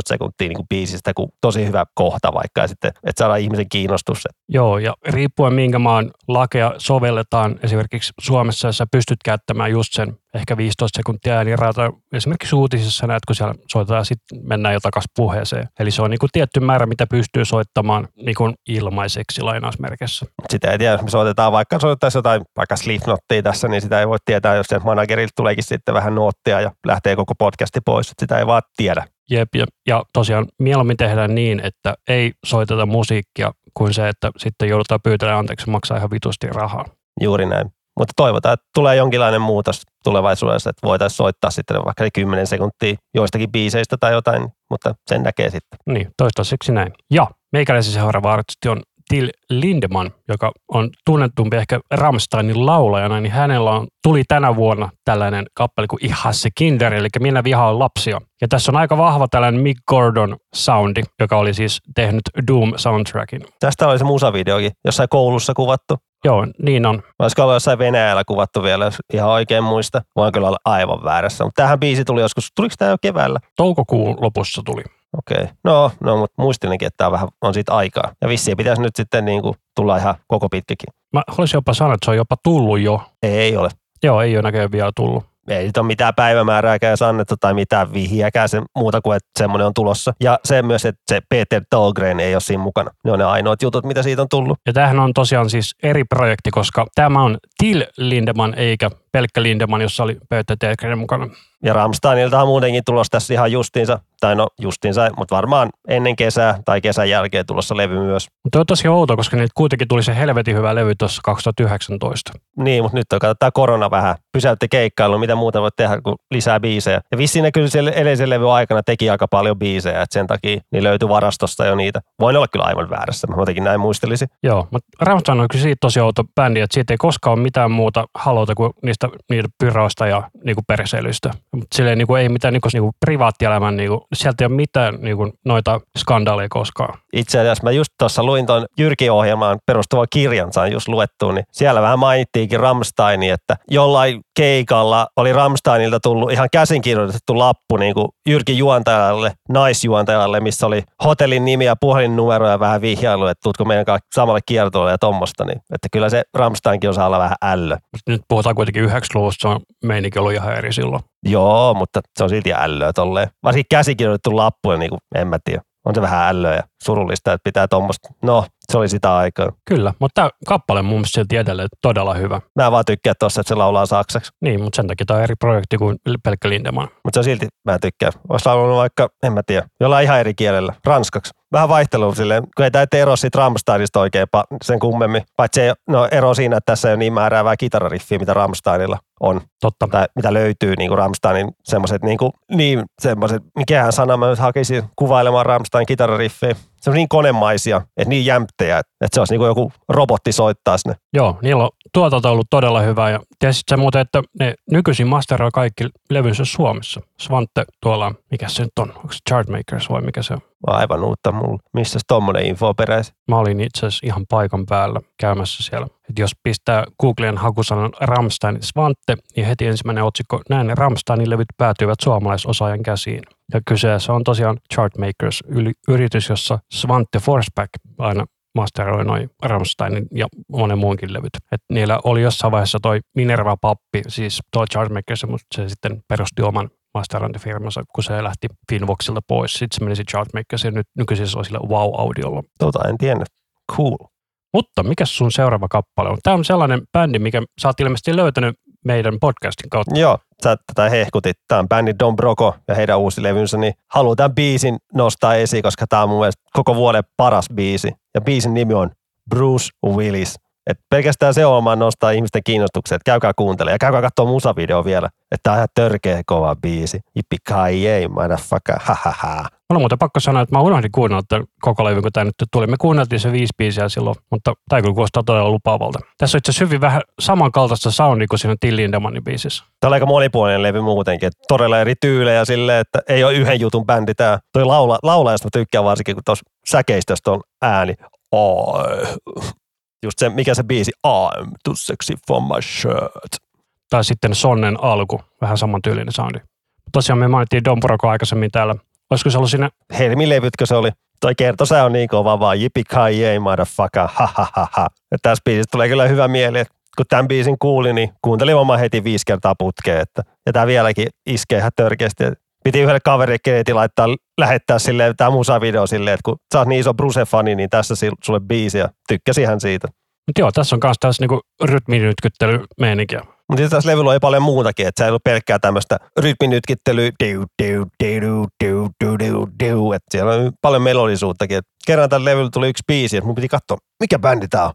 sekuntia niin kuin biisistä, kun tosi hyvä kohta vaikka, ja sitten, että saadaan ihmisen kiinnostus. Joo, ja riippuen minkä maan lakeja sovelletaan, esimerkiksi Suomessa, sä pystyt käyttämään just sen ehkä 15 sekuntia äänirata. Esimerkiksi uutisissa näet, kun siellä soitetaan, sitten mennään jo takaisin puheeseen. Eli se on niin kuin tietty määrä, mitä pystyy soittamaan niin kuin ilmaiseksi lainausmerkissä. Sitä ei tiedä, jos me soitetaan vaikka soitettaisiin jotain vaikka Slipknottia tässä, niin sitä ei voi tietää, jos sen managerilta tuleekin sitten vähän nuottia ja lähtee koko podcasti pois. Sitä ei vaan tiedä. Jep, ja, ja tosiaan mieluummin tehdään niin, että ei soiteta musiikkia kuin se, että sitten joudutaan pyytämään anteeksi maksaa ihan vitusti rahaa. Juuri näin. Mutta toivotaan, että tulee jonkinlainen muutos tulevaisuudessa, että voitaisiin soittaa sitten vaikka 10 sekuntia joistakin biiseistä tai jotain, mutta sen näkee sitten. Niin, toistaiseksi näin. Ja meikäläisen seuraava artisti on Till Lindemann, joka on tunnetumpi ehkä Rammsteinin laulajana, niin hänellä on, tuli tänä vuonna tällainen kappale kuin Ihasse Kinder, eli Minä vihaan lapsia. Ja tässä on aika vahva tällainen Mick Gordon soundi, joka oli siis tehnyt Doom soundtrackin. Tästä oli se musavideokin, jossain koulussa kuvattu. Joo, niin on. Olisiko ollut jossain Venäjällä kuvattu vielä, jos ihan oikein muista. Voin kyllä olla aivan väärässä. Mutta tähän biisi tuli joskus, tuliko tämä jo keväällä? Toukokuun lopussa tuli. Okei. Okay. No, no mutta muistelinkin, että tämä vähän on siitä aikaa. Ja vissiin pitäisi nyt sitten niin kuin tulla ihan koko pitkäkin. Mä haluaisin jopa sanoa, että se on jopa tullut jo. Ei ole. Joo, ei ole näköjään vielä tullut. Ei nyt ole mitään päivämäärääkään edes annettu tai mitään vihjääkään se, muuta kuin, että semmoinen on tulossa. Ja se myös, että se Peter Dahlgren ei ole siinä mukana. Ne on ne ainoat jutut, mitä siitä on tullut. Ja tämähän on tosiaan siis eri projekti, koska tämä on Till Lindemann eikä pelkkä Lindemann, jossa oli Peter Dahlgren mukana. Ja Ramsteinilta on muutenkin tulossa tässä ihan justiinsa, tai no justiinsa, mutta varmaan ennen kesää tai kesän jälkeen tulossa levy myös. Mutta on tosi outo, koska niitä kuitenkin tuli se helvetin hyvä levy tuossa 2019. Niin, mutta nyt on katsotaan korona vähän. Pysäytti keikkailu, mitä muuta voit tehdä kuin lisää biisejä. Ja vissiin ne kyllä siellä edellisen levyn aikana teki aika paljon biisejä, että sen takia niin löytyi varastosta jo niitä. Voin olla kyllä aivan väärässä, mä jotenkin näin muistelisin. Joo, mutta Rammstein on kyllä siitä tosi outo bändi, että siitä ei koskaan ole mitään muuta haluta kuin niistä niitä pyroista ja niinku perseilyistä. Mutta silleen niinku ei mitään niinku, niinku privaattielämän, niinku, sieltä ei ole mitään niinku, noita skandaaleja koskaan. Itse asiassa mä just tuossa luin tuon Jyrki-ohjelmaan perustuva kirjan, sain just luettua, niin siellä vähän mainittiinkin Ramsteini, että jollain keikalla oli Ramsteinilta tullut ihan käsinkirjoitettu lappu niin kuin Jyrki juontajalle, naisjuontajalle, missä oli hotellin nimi ja puhelinnumero ja vähän vihjailu, että tuutko meidän kanssa samalle kiertoille ja tommosta. Niin, että kyllä se Ramsteinkin osaa olla vähän ällö. Nyt puhutaan kuitenkin 90-luvusta, se on meininki ollut ihan eri silloin. Joo, mutta se on silti ällöä tolleen. Varsinkin käsikirjoitettu lappu, niin kuin, en mä tiedä. On se vähän ällöä ja surullista, että pitää tuommoista. No, se oli sitä aikaa. Kyllä, mutta tämä kappale mun mielestä silti edelleen todella hyvä. Mä vaan tykkään tuossa, että se laulaa saksaksi. Niin, mutta sen takia tämä on eri projekti kuin pelkkä Lindemann. Mutta se on silti, mä tykkään. Olisi laulanut vaikka, en mä tiedä, jollain ihan eri kielellä, ranskaksi. Vähän vaihtelua silleen, kun ei tämä ero siitä Rammsteinista oikein sen kummemmin. Paitsi se, no ero siinä, että tässä ei ole niin määräävää kitarariffiä, mitä Rammsteinilla on. Totta. Tai mitä löytyy niin kuin Rammsteinin semmoiset, niin, kuin, niin semmoiset, mikähän sana mä nyt hakisin kuvailemaan Rammstein kitarariffejä. Se on niin konemaisia, että niin jämptejä, että se olisi niin kuin joku robotti soittaisi ne. Joo, niillä on tuotanto ollut todella hyvä. Ja tiesit sä muuten, että ne nykyisin masteroi kaikki levynsä Suomessa. Svante tuolla, mikä se nyt on? Onko se Chartmakers vai mikä se on? Aivan uutta mulle. Missä tommonen info on? Mä olin itse asiassa ihan paikan päällä käymässä siellä. Et jos pistää Googleen hakusanan Ramstein Svante, niin heti ensimmäinen otsikko, näin Ramsteinin levyt päätyivät suomalaisosaajan käsiin. Ja kyseessä on tosiaan Chartmakers, yritys, jossa Svante Forsback aina masteroi noin Rammsteinin ja monen muunkin levyt. Et niillä oli jossain vaiheessa toi Minerva Pappi, siis toi Chartmakers, mutta se sitten perusti oman masterointifirmansa, kun se lähti Finvoxilta pois. Sitten se meni se Chartmakers ja nyt nykyisin se on sillä Wow-audiolla. Tota en tiennyt. Cool. Mutta mikä sun seuraava kappale on? Tämä on sellainen bändi, mikä sä oot ilmeisesti löytänyt meidän podcastin kautta. Joo, sä tätä hehkutit. Tämä on bändi Don Broco ja heidän uusi levynsä, niin haluan tämän biisin nostaa esiin, koska tämä on mun mielestä koko vuoden paras biisi. Ja biisin nimi on Bruce Willis. Et pelkästään se omaan nostaa ihmisten kiinnostuksen, että käykää kuuntelemaan ja käykää katsoa musavideo vielä. Että tämä on ihan törkeä kova biisi. Ippi kai ei, motherfucker, ha ha ha. Mulla on muuten pakko sanoa, että mä unohdin kuunnella tämän koko levy, kun tämä nyt tuli. Me kuunneltiin se viisi biisiä silloin, mutta tämä kyllä kuulostaa todella lupaavalta. Tässä on itse asiassa hyvin vähän samankaltaista soundia kuin siinä Till Lindemanin biisissä. Tämä on aika monipuolinen levy muutenkin. Että todella eri tyylejä silleen, että ei ole yhden jutun bändi tämä. Toi laula, laulajasta mä tykkään varsinkin, kun tuossa säkeistöstä on ääni. Ai. Just se, mikä se biisi, I'm too sexy for my shirt. Tai sitten Sonnen alku, vähän saman tyylinen soundi. Tosiaan me mainittiin Don Poroko aikaisemmin täällä. Olisiko se ollut siinä? Helmilevytkö se oli? Toi kertosää on niin kova vaan, jipi kai ei, motherfucker, ha ha ha ha. Ja tässä biisissä tulee kyllä hyvä mieli, että kun tämän biisin kuuli, niin kuuntelin oma heti viisi kertaa putkeen. Että, ja tämä vieläkin iskee ihan törkeästi. Piti yhdelle kaverille laittaa, lähettää silleen tämä musavideo silleen, että kun sä oot niin iso Bruce-fani, niin tässä sulle biisi ja tykkäsi hän siitä. Mutta joo, tässä on myös tässä niinku rytminytkyttelymeininkiä. Mutta tässä levyllä oli paljon muutakin, että se ei ollut pelkkää tämmöistä rytminytkittelyä, diu, diu, diu, diu, diu, diu, diu, että siellä on paljon melodisuuttakin. Et kerran tällä levyllä tuli yksi biisi, että mun piti katsoa, mikä bändi tää on.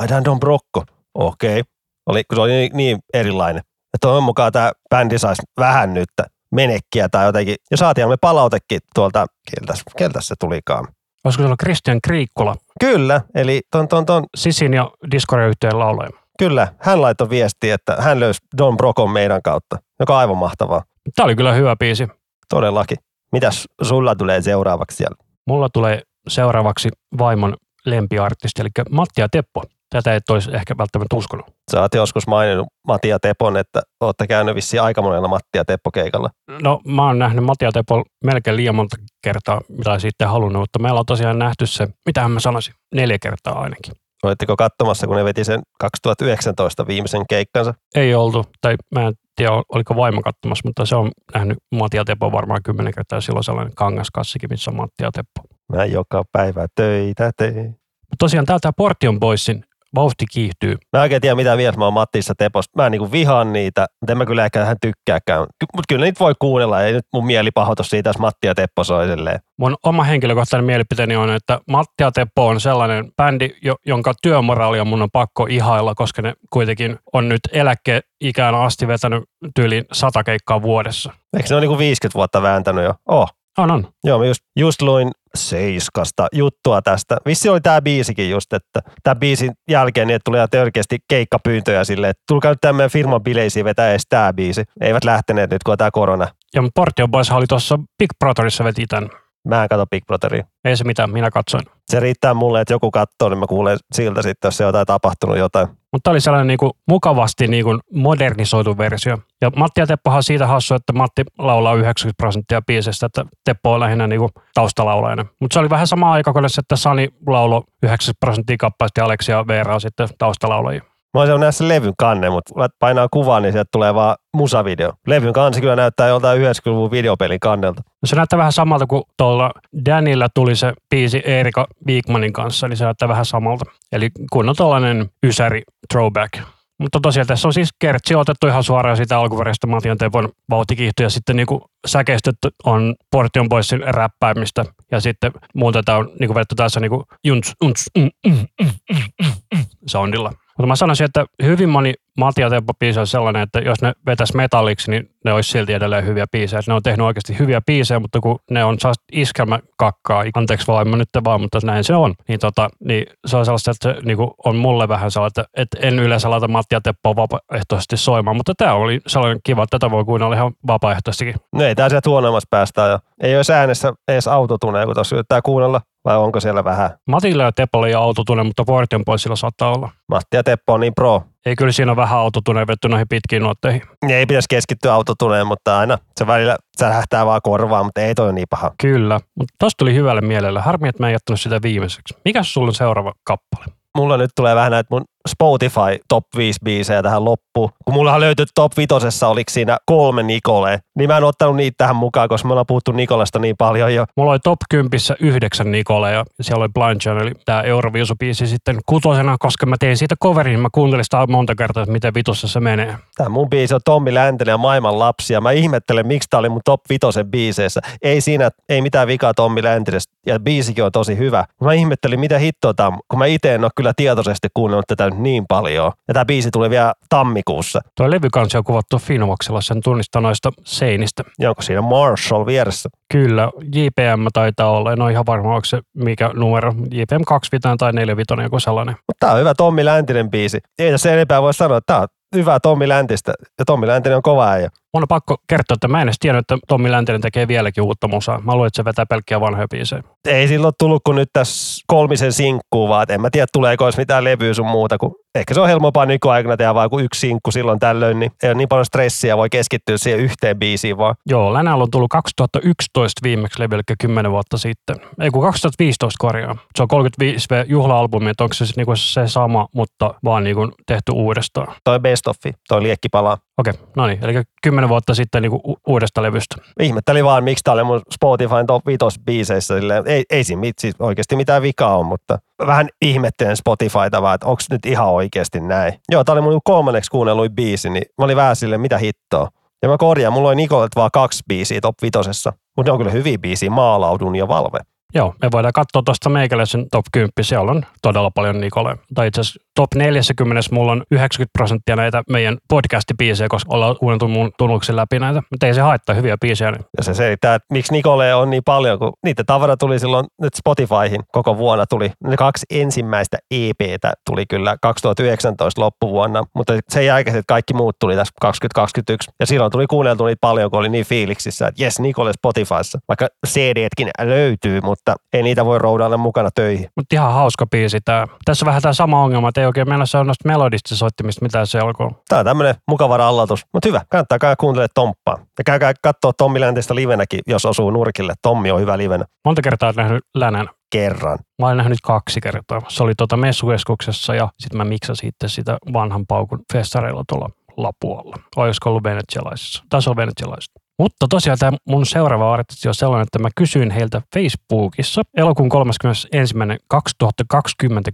Ai tää on Brocco. Okei. Okay. Oli, kun se oli niin, niin erilainen. Ja toivon mukaan tämä bändi saisi vähän nyt menekkiä tai jotenkin. Ja saatiin me palautekin tuolta, keltäs, keltäs se tulikaan. Olisiko se ollut Christian Kriikkola? Kyllä, eli ton, ton, ton. Sisin ja Discoria-yhteen laulaja. Kyllä, hän laittoi viesti, että hän löysi Don Brocon meidän kautta, joka on aivan mahtavaa. Tämä oli kyllä hyvä biisi. Todellakin. Mitäs sulla tulee seuraavaksi siellä? Mulla tulee seuraavaksi vaimon lempiartisti, eli Matti ja Teppo. tätä et olisi ehkä välttämättä uskonut. Sä oot joskus maininnut Matti ja Tepon, että olette käynyt vissiin aika monella Matti ja Teppo keikalla. No mä oon nähnyt Matti ja Teppo melkein liian monta kertaa, mitä sitten halunnut, mutta meillä on tosiaan nähty se, mitä mä sanoisin, neljä kertaa ainakin. Oletteko katsomassa, kun ne veti sen 2019 viimeisen keikkansa? Ei oltu, tai mä en tiedä oliko vaimo katsomassa, mutta se on nähnyt Matti ja Teppo varmaan kymmenen kertaa ja silloin sellainen kangaskassikin, missä on Matti ja Teppo. Mä joka päivä töitä teen. Tosiaan täältä Portion Boysin vauhti kiihtyy. Mä en oikein tiedä, mitä mieltä mä oon Mattissa Teposta. Mä niinku vihaan niitä, mutta en mä kyllä ehkä vähän tykkääkään. Mutta kyllä niitä voi kuunnella. Ei nyt mun mieli pahoitu siitä, jos Matti ja Teppo soi silleen. Mun oma henkilökohtainen mielipiteeni on, että Matti ja Teppo on sellainen bändi, jo- jonka työmoraalia mun on pakko ihailla, koska ne kuitenkin on nyt eläkeikään asti vetänyt tyyliin sata keikkaa vuodessa. Eikö ne ole niinku 50 vuotta vääntänyt jo? Oh. On, on. Joo, mä just, just luin Seiskasta juttua tästä. Vissi oli tämä biisikin just, että tämän biisin jälkeen niin tuli ihan törkeästi keikkapyyntöjä sille, että tulkaa nyt tämän firman bileisiin vetää edes tämä biisi. Eivät lähteneet nyt, kun on tämä korona. Ja Portion Boys oli tuossa Big Brotherissa veti tämän. Mä en katso Big Brotheria. Ei se mitään, minä katsoin. Se riittää mulle, että joku katsoo, niin mä kuulen siltä sitten, jos se on jotain tapahtunut jotain. Mutta oli sellainen niin kuin mukavasti niin kuin modernisoitu versio. Ja Matti ja Teppohan siitä hassu, että Matti laulaa 90 prosenttia biisestä, että Teppo on lähinnä niin kuin taustalaulajana. Mutta se oli vähän sama aika, kun että Sani laulo 90 prosenttia kappaleista ja Aleksi ja Veera on sitten taustalaulajia. Mä olisin näissä levyn kannen, mutta painaa kuvaa, niin sieltä tulee vaan musavideo. Levyn kansi kyllä näyttää joltain 90-luvun videopelin kannelta. No se näyttää vähän samalta kuin tuolla Danilla tuli se biisi Erika Wigmanin kanssa, niin se näyttää vähän samalta. Eli kun on tällainen ysäri throwback. Mutta tosiaan tässä on siis kertsi otettu ihan suoraan siitä alkuperäisestä Mation Tepon vauhtikiihtyä ja sitten niinku säkeistetty on Portion Boysin räppäämistä ja sitten muuten tämä on niinku vedetty tässä niinku junts, unts, mm, mm, mm, mm, mm, mm, soundilla. Mutta mä sanoisin, että hyvin moni Matti ja Teppo biisi on sellainen, että jos ne vetäisi metalliksi, niin ne olisi silti edelleen hyviä biisejä. Ne on tehnyt oikeasti hyviä biisejä, mutta kun ne on sellaista iskelmäkakkaa, anteeksi vaan, mä nyt vaan, mutta näin se on, niin, tota, niin se on sellaista, että se niin on mulle vähän sellaista, että en yleensä laita Matti ja Teppoa vapaaehtoisesti soimaan, mutta tämä oli sellainen kiva, että tätä voi kuunnella ihan vapaaehtoisestikin. No ei tää sieltä huonommassa päästään jo. Ei ole äänessä edes autotuneja, kun tuossa yrittää kuunnella. Vai onko siellä vähän? Matilla ja Teppolla ei ole autotune, mutta Portion Boysilla saattaa olla. Matti ja Teppo on niin pro. Ei kyllä siinä ole vähän autotune vetty noihin pitkiin nuotteihin. Ei pitäisi keskittyä autotuneen, mutta aina se välillä särähtää vaan korvaan, mutta ei toi niin paha. Kyllä, mutta tosta tuli hyvälle mielelle. Harmi, että mä en jättänyt sitä viimeiseksi. Mikäs sulla on seuraava kappale? Mulla nyt tulee vähän näitä mun Spotify top 5 biisejä tähän loppuun. Kun mullahan löytyi top 5, oliko siinä kolme Nikole, niin mä en ottanut niitä tähän mukaan, koska me ollaan puhuttu Nikolasta niin paljon jo. Mulla oli top 10 yhdeksän Nikole ja siellä oli Blind Channel, tämä Euroviisubiisi sitten kutosena, koska mä tein siitä coverin, mä kuuntelin sitä monta kertaa, että miten vitussa se menee. Tämä mun biisi on Tommi Läntinen ja Maailman lapsia. Mä ihmettelen, miksi tää oli mun top 5 biiseissä. Ei siinä, ei mitään vikaa Tommi Läntinestä ja biisikin on tosi hyvä. Mä ihmettelin, mitä hittoa on, kun mä itse en ole kyllä tietoisesti kuunnellut tätä nyt niin paljon. Ja tämä biisi tuli vielä tammikuussa. Tuo levykansi on kuvattu Finvoxilla, sen tunnistaa noista seinistä. Ja onko siinä Marshall vieressä? Kyllä, JPM taitaa olla, en ole ihan varma, onko se mikä numero, JPM 25 tai 45, joku sellainen. Mutta tää on hyvä Tommi Läntinen biisi. Ei tässä enempää voi sanoa, että tää on hyvä Tommi Läntistä. Ja Tommi Läntinen on kova äijä. Mun on pakko kertoa, että mä en edes tiennyt, että Tommi Läntinen tekee vieläkin uutta musaa. Mä luulen, että se vetää pelkkiä vanhoja biisejä. Ei silloin tullut kuin nyt tässä kolmisen sinkkuun, vaan en mä tiedä tuleeko edes mitään levyä sun muuta. Kun ehkä se on helpompaa nykyaikana tehdä vaan kuin yksi sinkku silloin tällöin, niin ei ole niin paljon stressiä, voi keskittyä siihen yhteen biisiin vaan. Joo, Länällä on tullut 2011 viimeksi levy, eli 10 vuotta sitten. Ei kun 2015 korjaa. Se on 35 juhla-albumi, että onko se siis niinku se sama, mutta vaan niinku tehty uudestaan. Toi best offi, toi liekkipala. Okei, no niin, eli 10 vuotta sitten niinku uudesta levystä. Ihmettelin vaan, miksi tää oli mun Spotifyn top 5 biiseissä. Silleen, ei, ei siinä mitsi oikeasti mitään vikaa on, mutta vähän ihmettelen Spotifyta vaan, että onko nyt ihan oikeasti näin. Joo, tää oli mun kolmanneksi kuunnelluin biisi, niin mä olin vähän silleen, mitä hittoa. Ja mä korjaan, mulla oli Nikolet vaan kaksi biisiä top vitosessa, mutta ne on kyllä hyviä biisiä, Maalaudun ja Valve. Joo, me voidaan katsoa tuosta meikäläisen top 10, siellä on todella paljon Nikole. Tai itse asiassa top 40 mulla on 90 prosenttia näitä meidän podcast-biisejä, koska ollaan kuunneltu mun tunnuksen läpi näitä. Mutta ei se haittaa hyviä biisejä. Niin. Ja se selittää, että miksi Nikole on niin paljon, kun niitä tavara tuli silloin nyt Spotifyhin koko vuonna tuli. Ne kaksi ensimmäistä EPtä tuli kyllä 2019 loppuvuonna, mutta sen jälkeen kaikki muut tuli tässä 2021. Ja silloin tuli kuunneltu niitä paljon, kun oli niin fiiliksissä, että jes, Nikole Spotifyssa. Vaikka CD-tkin löytyy, mutta mutta ei niitä voi roudailla mukana töihin. Mutta ihan hauska biisi tää. Tässä on vähän tämä sama ongelma, että ei oikein meillä se on noista melodista soittimista mitään selkoa. Tämä on tämmöinen mukava rallatus, mutta hyvä. Kannattaa käydä kuuntelemaan Tomppaa. Ja käykää katsoa Tommi Läntistä livenäkin, jos osuu nurkille. Tommi on hyvä livenä. Monta kertaa olet nähnyt Länän? Kerran. Mä olen nähnyt kaksi kertaa. Se oli tuota messukeskuksessa ja sitten mä miksasin itse sitä vanhan paukun festareilla tuolla Lapualla. Olisiko ollut venetsialaisissa? Taisi olla venetsialaisissa. Mutta tosiaan tämä mun seuraava artisti on sellainen, että mä kysyin heiltä Facebookissa elokuun 31.2020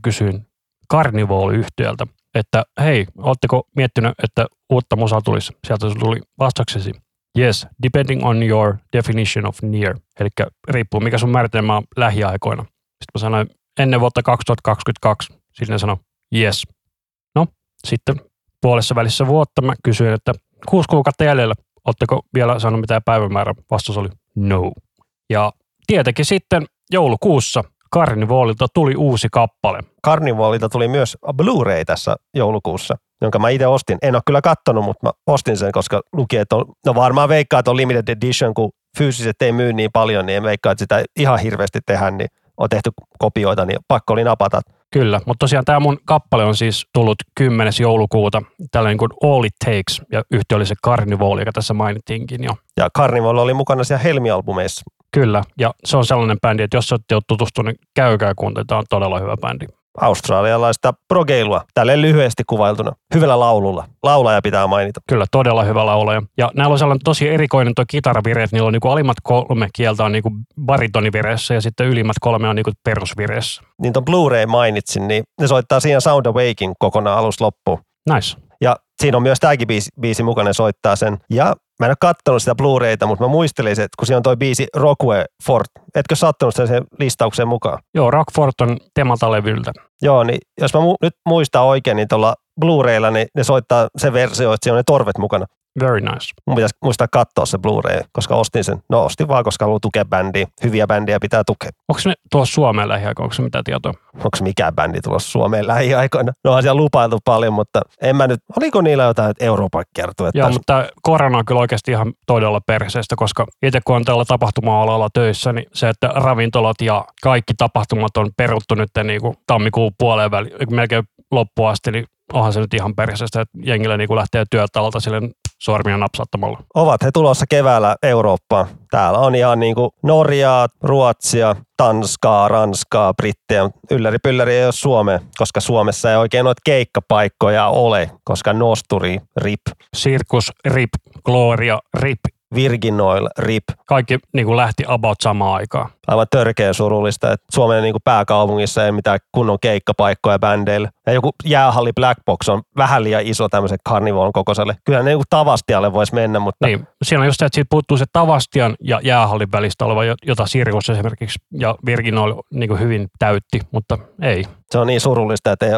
kysyin Carnival-yhtiöltä, että hei, ootteko miettinyt, että uutta musaa tulisi? Sieltä tuli vastauksesi, yes, depending on your definition of near. Eli riippuu, mikä sun määritelmä on lähiaikoina. Sitten mä sanoin, ennen vuotta 2022. Sitten ne sanoi, yes. No, sitten puolessa välissä vuotta mä kysyin, että kuusi kuukautta jäljellä, Oletteko vielä saanut mitään päivämäärä? Vastaus oli no. Ja tietenkin sitten joulukuussa Carnivalilta tuli uusi kappale. Carnivalilta tuli myös Blu-ray tässä joulukuussa, jonka mä itse ostin. En ole kyllä kattonut, mutta mä ostin sen, koska luki, että on, no varmaan veikkaa, että on limited edition, kun fyysiset ei myy niin paljon, niin en veikkaa, että sitä ihan hirveästi tehdään, niin on tehty kopioita, niin pakko oli napata. Kyllä, mutta tosiaan tämä mun kappale on siis tullut 10. joulukuuta, tällainen kuin All It Takes, ja yhtiö oli se Carnival, joka tässä mainittiinkin jo. Ja Carnival oli mukana siellä Helmi-albumeissa. Kyllä, ja se on sellainen bändi, että jos olette jo tutustunut, niin käykää kuuntelemaan, tämä on todella hyvä bändi australialaista progeilua, tälle lyhyesti kuvailtuna, hyvällä laululla. Laulaja pitää mainita. Kyllä, todella hyvä laulaja. Ja näillä on sellainen tosi erikoinen tuo kitaravire, että niillä on niinku alimmat kolme kieltä on niinku baritonivireessä ja sitten ylimmät kolme on niinku perusvireessä. Niin tuon Blu-ray mainitsin, niin ne soittaa siinä Sound Awakein kokonaan alusta loppuun. Nice. Ja siinä on myös tämäkin biisi, biisi mukana, soittaa sen. Ja mä en ole kattonut sitä Blu-rayta, mutta mä muistelin, että kun siinä on toi biisi Rockway Fort, etkö sattunut sen, sen listaukseen mukaan? Joo, Rock Fort on Temata-levyltä. Joo, niin jos mä mu- nyt muistan oikein, niin tuolla Blu-raylla niin ne soittaa se versio, että siinä on ne torvet mukana. Very nice. Mun pitäisi muistaa katsoa se Blu-ray, koska ostin sen. No ostin vaan, koska haluan tukea bändiä. Hyviä bändejä pitää tukea. Onko ne tuossa Suomeen lähiaikoina, onko se mitä tietoa? Onko mikään bändi tulossa Suomeen lähiaikoina? No on siellä lupailtu paljon, mutta en mä nyt, oliko niillä jotain Euroopan kertoa? Että Joo, mutta korona on kyllä oikeasti ihan todella perseestä, koska itse kun on tällä tapahtuma-alalla töissä, niin se, että ravintolat ja kaikki tapahtumat on peruttu nyt niin kuin tammikuun puoleen väliin, melkein loppuun asti, niin onhan se nyt ihan perseestä, että jengillä niin kuin lähtee työtalta sille sormia napsauttamalla. Ovat he tulossa keväällä Eurooppaan. Täällä on ihan niin kuin Norjaa, Ruotsia, Tanskaa, Ranskaa, Brittiä. Ylläri pylläri ei ole Suomeen, koska Suomessa ei oikein noita keikkapaikkoja ole, koska Nosturi, RIP. Sirkus, RIP, Gloria, RIP Virgin Oil, RIP. Kaikki niin kuin lähti about samaan aikaan. Aivan törkeä surullista, että Suomen niin kuin pääkaupungissa ei mitään kunnon keikkapaikkoja bändeille. Ja joku jäähalli Black Box on vähän liian iso tämmöisen karnivoon kokoiselle. Kyllä ne niin kuin Tavastialle voisi mennä, mutta... Niin, siinä on just se, että siitä puuttuu se Tavastian ja jäähallin välistä oleva, jota Sirkus esimerkiksi ja Virgin Oil niin kuin hyvin täytti, mutta ei. Se on niin surullista, että ei,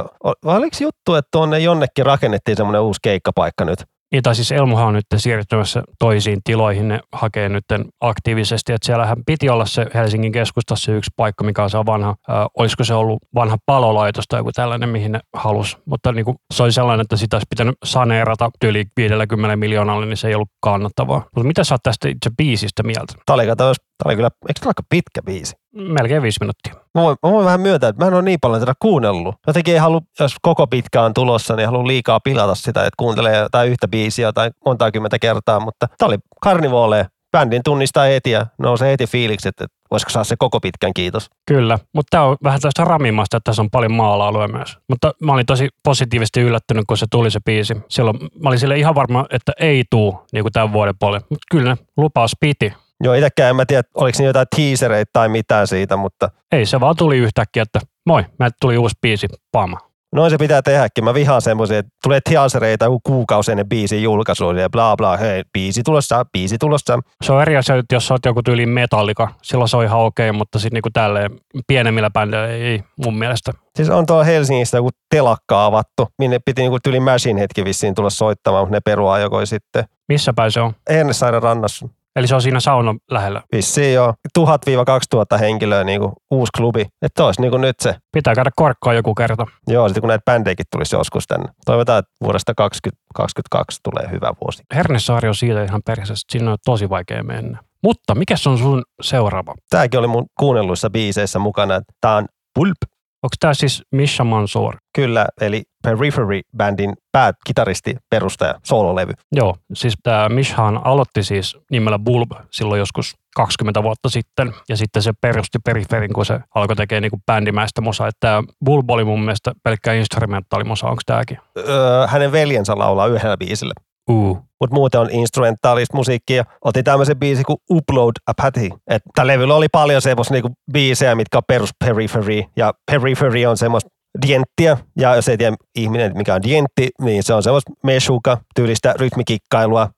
oliko juttu, että tuonne jonnekin rakennettiin semmoinen uusi keikkapaikka nyt? Niin, tai siis Elmuhan on nyt siirtymässä toisiin tiloihin, ne hakee nyt aktiivisesti, että siellähän piti olla se Helsingin keskustassa yksi paikka, mikä on se vanha, äh, olisiko se ollut vanha palolaitos tai joku tällainen, mihin ne halusi, mutta niin kuin, se oli sellainen, että sitä olisi pitänyt saneerata yli 50 miljoonalle, niin se ei ollut kannattavaa. Mutta mitä sä oot tästä itse biisistä mieltä? Tämä oli, tämä oli kyllä, eikö tämä aika pitkä biisi? Melkein viisi minuuttia. Mä voin, mä voin vähän myöntää, että mä en ole niin paljon tätä kuunnellut. Jotenkin ei halua, jos koko pitkä on tulossa, niin haluan liikaa pilata sitä, että kuuntelee jotain yhtä biisiä tai monta kymmentä kertaa, mutta tämä oli Carnivale. Bändin tunnistaa heti ja nousee heti fiiliksi, että voisiko saa se koko pitkän kiitos. Kyllä, mutta tämä on vähän tästä ramimasta, että tässä on paljon maala myös. Mutta mä olin tosi positiivisesti yllättynyt, kun se tuli se biisi. Silloin mä olin sille ihan varma, että ei tuu niin kuin tämän vuoden puolelle. Mutta kyllä ne lupaus piti. Joo, itsekään en mä tiedä, oliko siinä jotain teasereita tai mitään siitä, mutta... Ei, se vaan tuli yhtäkkiä, että moi, mä tuli uusi biisi, pama. Noin se pitää tehdäkin. Mä vihaan semmoisia, että tulee teasereita joku kuukausi ennen biisin julkaisua ja bla bla, hei, biisi tulossa, biisi tulossa. Se on eri asia, jos sä oot joku tyyli metallika, silloin se on ihan okei, mutta sitten niinku tälleen pienemmillä bändeillä ei mun mielestä. Siis on tuolla Helsingistä joku telakka avattu, minne piti niinku tyyli Machine hetki vissiin tulla soittamaan, mutta ne peruaa joko sitten. Missä päin se on? Hernesaaren rannassa. Eli se on siinä saunan lähellä. Vissiin joo. 1000-2000 henkilöä niin kuin uusi klubi. Että olisi niin kuin nyt se. Pitää käydä korkkaa joku kerta. Joo, sitten kun näitä bändejäkin tulisi joskus tänne. Toivotaan, että vuodesta 2022 tulee hyvä vuosi. Hernesaari on siitä ihan perheessä, sinne on tosi vaikea mennä. Mutta mikä on sun seuraava? Tämäkin oli mun kuunnelluissa biiseissä mukana. Tämä on Pulp. Onko tämä siis Misha Mansour? Kyllä, eli Periphery-bändin pääkitaristi, perustaja, soololevy. Joo, siis tämä Mishan aloitti siis nimellä Bulb silloin joskus 20 vuotta sitten, ja sitten se perusti Periferin, kun se alkoi tekemään niinku bändimäistä musaa. Että tämä Bulb oli mun mielestä pelkkä instrumentaalimusa, onko tämäkin? Öö, hänen veljensä laulaa yhdellä biisillä. Uh. Mutta muuten on instrumentaalista musiikkia. Otin tämmöisen biisin kuin Upload Apathy. Tällä levyllä oli paljon semmoista niinku biisejä, mitkä on perus Periphery. Ja Periphery on semmoista dienttiä, ja jos ei tiedä ihminen, mikä on dientti, niin se on semmoista meshuka tyylistä rytmikikkailua.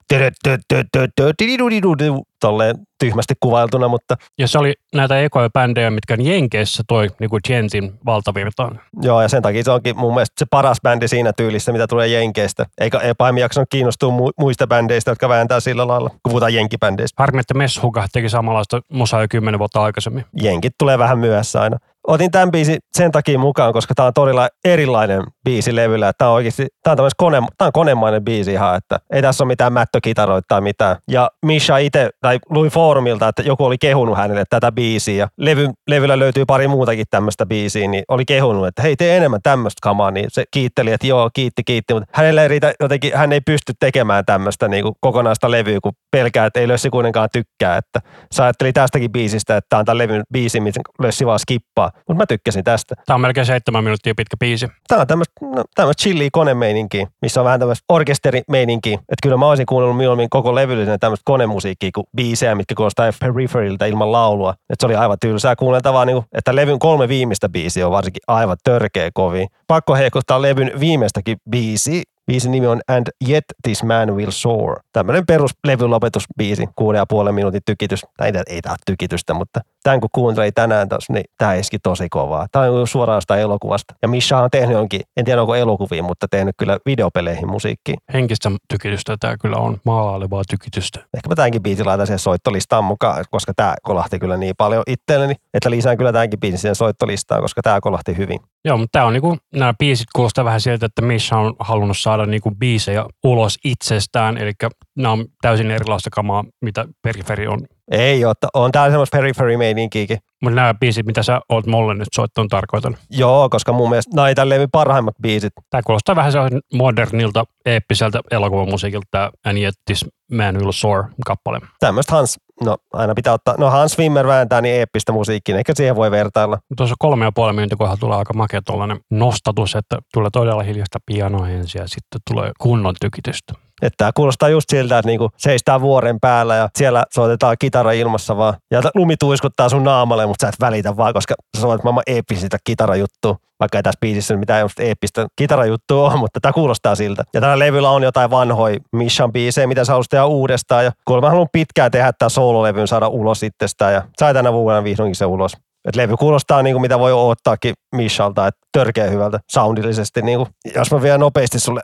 Tolleen tyhmästi kuvailtuna, mutta... Ja se oli näitä ekoja bändejä, mitkä Jenkeissä toi niinku Gentin valtavirtaan. Joo, ja sen takia se onkin mun mielestä se paras bändi siinä tyylissä, mitä tulee Jenkeistä. Eikä ei pahemmin jaksanut kiinnostua muista bändeistä, jotka vääntää sillä lailla, kun puhutaan Jenkibändeistä. Harmi, että Meshuka teki samanlaista musaa jo kymmenen vuotta aikaisemmin. Jenkit tulee vähän myöhässä aina otin tämän biisin sen takia mukaan, koska tämä on todella erilainen biisi levyllä. Tämä on oikeasti, tämä on, kone, tämä on konemainen biisi ihan, että ei tässä ole mitään mättökitaroita tai mitään. Ja Misha itse, tai luin foorumilta, että joku oli kehunut hänelle tätä biisiä. Ja levy, levyllä löytyy pari muutakin tämmöistä biisiä, niin oli kehunut, että hei, tee enemmän tämmöistä kamaa. Niin se kiitteli, että joo, kiitti, kiitti. Mutta hänelle ei riitä jotenkin, hän ei pysty tekemään tämmöistä niin kuin kokonaista levyä, kun pelkää, että ei Lössi kuitenkaan tykkää. Että sä ajatteli tästäkin biisistä, että tämä on tämän levyn biisi, mitä Lössi vaan skippaa mutta mä tykkäsin tästä. Tämä on melkein seitsemän minuuttia pitkä biisi. Tämä on tämmöistä no, tämmöistä chillia konemeininkiä, missä on vähän tämmöistä orkesterimeininkiä. Että kyllä mä olisin kuunnellut mieluummin koko levyllisen tämmöistä konemusiikkia kuin biisejä, mitkä kuulostaa Peripheryltä ilman laulua. Että se oli aivan tylsää kuunneltavaa, niin että levyn kolme viimeistä biisiä on varsinkin aivan törkeä kovin. Pakko heikuttaa levyn viimeistäkin biisi, Biisin nimi on And Yet This Man Will Soar. Tämmöinen perus levyn lopetusbiisi, kuuden ja puolen minuutin tykitys. Tai ei, ei tämä tykitystä, mutta tämän kun kuuntelin tänään tos, niin tämä iski tosi kovaa. Tämä on suoraan sitä elokuvasta. Ja Misha on tehnyt jonkin, en tiedä onko elokuviin, mutta tehnyt kyllä videopeleihin musiikkiin. Henkistä tykitystä tämä kyllä on, maalevaa tykitystä. Ehkä mä tämänkin biisin laitan siihen soittolistaan mukaan, koska tämä kolahti kyllä niin paljon itselleni, että lisään kyllä tämänkin biisin siihen soittolistaan, koska tämä kolahti hyvin. Joo, mutta tämä on niinku, nämä biisit kuulostaa vähän siltä, että Misha on halunnut saada niinku biisejä ulos itsestään, eli nämä on täysin erilaista kamaa, mitä Periferi on. Ei ole, on täällä semmoista Periphery-meininkiäkin. Mutta nämä biisit, mitä sä oot mulle nyt soittanut, tarkoitan. Joo, koska mun mielestä nämä on levy parhaimmat biisit. Tämä kuulostaa vähän sellaisen modernilta, eeppiseltä elokuvamusiikilta, tämä And Yet This Man Will Soar kappale. Tämmöistä Hans No aina pitää ottaa, no Hans Wimmer vääntää niin eeppistä musiikkia, ehkä siihen voi vertailla. Tuossa kolme ja puoli minuutin kohdalla tulee aika makea tuollainen nostatus, että tulee todella hiljasta pianoa ensin ja sitten tulee kunnon tykitystä. Että tämä kuulostaa just siltä, että niinku seistää vuoren päällä ja siellä soitetaan kitara ilmassa vaan. Ja lumi tuiskuttaa sun naamalle, mutta sä et välitä vaan, koska sä soitat maailman eeppisintä kitarajuttua. Vaikka ei tässä biisissä mitään eeppistä kitarajuttua ole, mutta tämä kuulostaa siltä. Ja tällä levyllä on jotain vanhoja Mission biisejä, mitä sä haluaisit tehdä uudestaan. Ja kuulemma haluan pitkään tehdä tämä soololevyn saada ulos itsestään ja sai tänä vuonna vihdoinkin se ulos. Et levy kuulostaa niin kuin mitä voi odottaakin Mishalta, että törkeä hyvältä soundillisesti. Niin kuin, jos mä vielä nopeasti sulle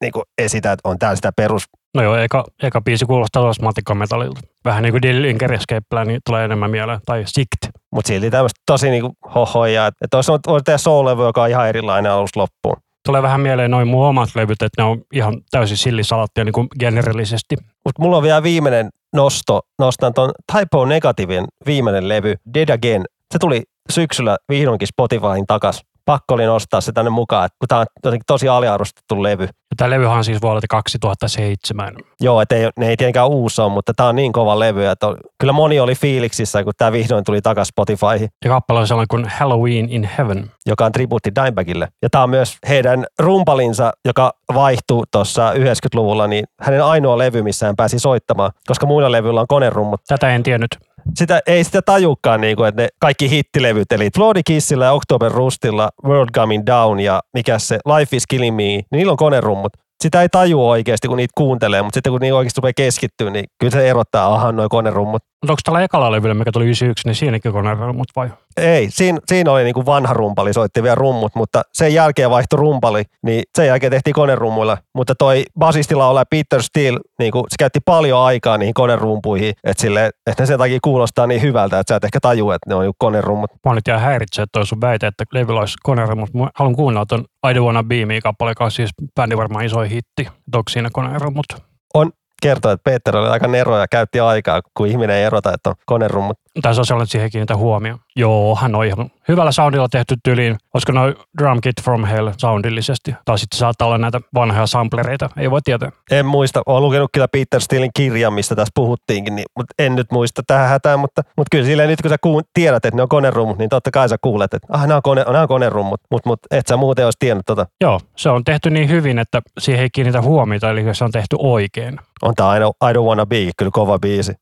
niin kuin esitän, että on tää sitä perus. No joo, eka, eka biisi kuulostaa tuossa matikkametallilta. Vähän niin kuin Dillinger Escape niin tulee enemmän mieleen, tai Sikt. Mutta silti tämmöistä tosi niin kuin hohoja. Että olisi voinut tehdä soul joka on ihan erilainen alusta loppuun. Tulee vähän mieleen noin mun omat levyt, että ne on ihan täysin sillisalattia niin kuin generellisesti. Mutta mulla on vielä viimeinen nosto. Nostan tuon Typo Negatiivin viimeinen levy, Dead Again se tuli syksyllä vihdoinkin Spotifyin takas. Pakko oli nostaa se tänne mukaan, kun tämä on jotenkin tosi aliarvostettu levy. Ja tämä levyhän on siis vuodelta 2007. Joo, että ei, ne ei tietenkään uusi ole, mutta tämä on niin kova levy, että kyllä moni oli fiiliksissä, kun tämä vihdoin tuli takas Spotifyhin. Ja kappale on sellainen kuin Halloween in Heaven. Joka on tribuutti Dimebagille. Ja tämä on myös heidän rumpalinsa, joka vaihtui tuossa 90-luvulla, niin hänen ainoa levy, missä hän pääsi soittamaan, koska muilla levyillä on konerummut. Tätä en tiennyt sitä, ei sitä tajukaan, niin kuin, että ne kaikki hittilevyt, eli Floody Kissillä ja October Rustilla, World Coming Down ja mikä se Life is Killing Me, niin niillä on konerummut sitä ei tajua oikeasti, kun niitä kuuntelee, mutta sitten kun niitä oikeasti rupeaa keskittyä, niin kyllä se erottaa, aha, noin konerummut. Mutta onko tällä ekalla levyllä, mikä tuli 91, niin siinäkin konerummut vai? Ei, siinä, siinä oli niinku vanha rumpali, soitti vielä rummut, mutta sen jälkeen vaihtui rumpali, niin sen jälkeen tehtiin konerummuilla. Mutta toi basistilla ole Peter Steele, niinku, se käytti paljon aikaa niihin konerumpuihin, että, sille, että ne sen takia kuulostaa niin hyvältä, että sä et ehkä tajua, että ne on konerummut. Mä nyt jää häiritsee toi sun väite, että levyllä olisi konerummut. Mä haluan kuunnella ton I Don't Wanna Be Me kappale, joka on siis bändi varmaan iso hitti. Onko siinä konerummut? On, kertoi, että Peter oli aika nero ja käytti aikaa, kun ihminen ei erota, että on konerummut. Tai sellainen, että siihen kiinnitä huomioon. Joo, hän on ihan hyvällä soundilla tehty tyliin. Olisiko noin Drum Kit from Hell soundillisesti? Tai sitten saattaa olla näitä vanhoja samplereita, ei voi tietää. En muista, olen lukenut kyllä Peter Steelin kirjan, mistä tässä puhuttiinkin, niin, mutta en nyt muista tähän hätään, mutta, mutta kyllä silleen nyt kun sä kuun, tiedät, että ne on konerummut, niin totta kai sä kuulet, että ah, nämä on, kone, nämä on konerummut, mutta, mutta et sä muuten olisi tiennyt tota. Joo, se on tehty niin hyvin, että siihen ei kiinnitä huomiota, eli se on tehty oikein. On tämä I, don't, I don't wanna be, kyllä kova biisi.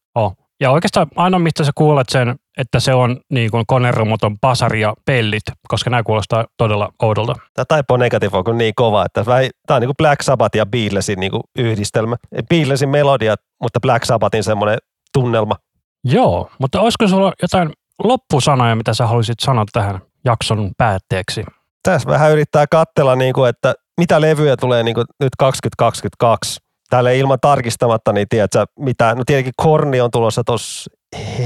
Ja oikeastaan ainoa, mistä sä kuulet sen, että se on niin kuin konerumoton pasari ja pellit, koska nämä kuulostaa todella oudolta. Tämä Typo Negative on niin kova, että tämä on niin kuin Black Sabbath ja Beatlesin niin kuin yhdistelmä. Beatlesin melodiat, mutta Black Sabbathin semmoinen tunnelma. Joo, mutta olisiko sulla jotain loppusanoja, mitä sä haluaisit sanoa tähän jakson päätteeksi? Tässä vähän yrittää katsella, niin kuin, että mitä levyjä tulee niin kuin nyt 2022 tälle ilman tarkistamatta, niin tiedätkö, mitä, no tietenkin Korni on tulossa tuossa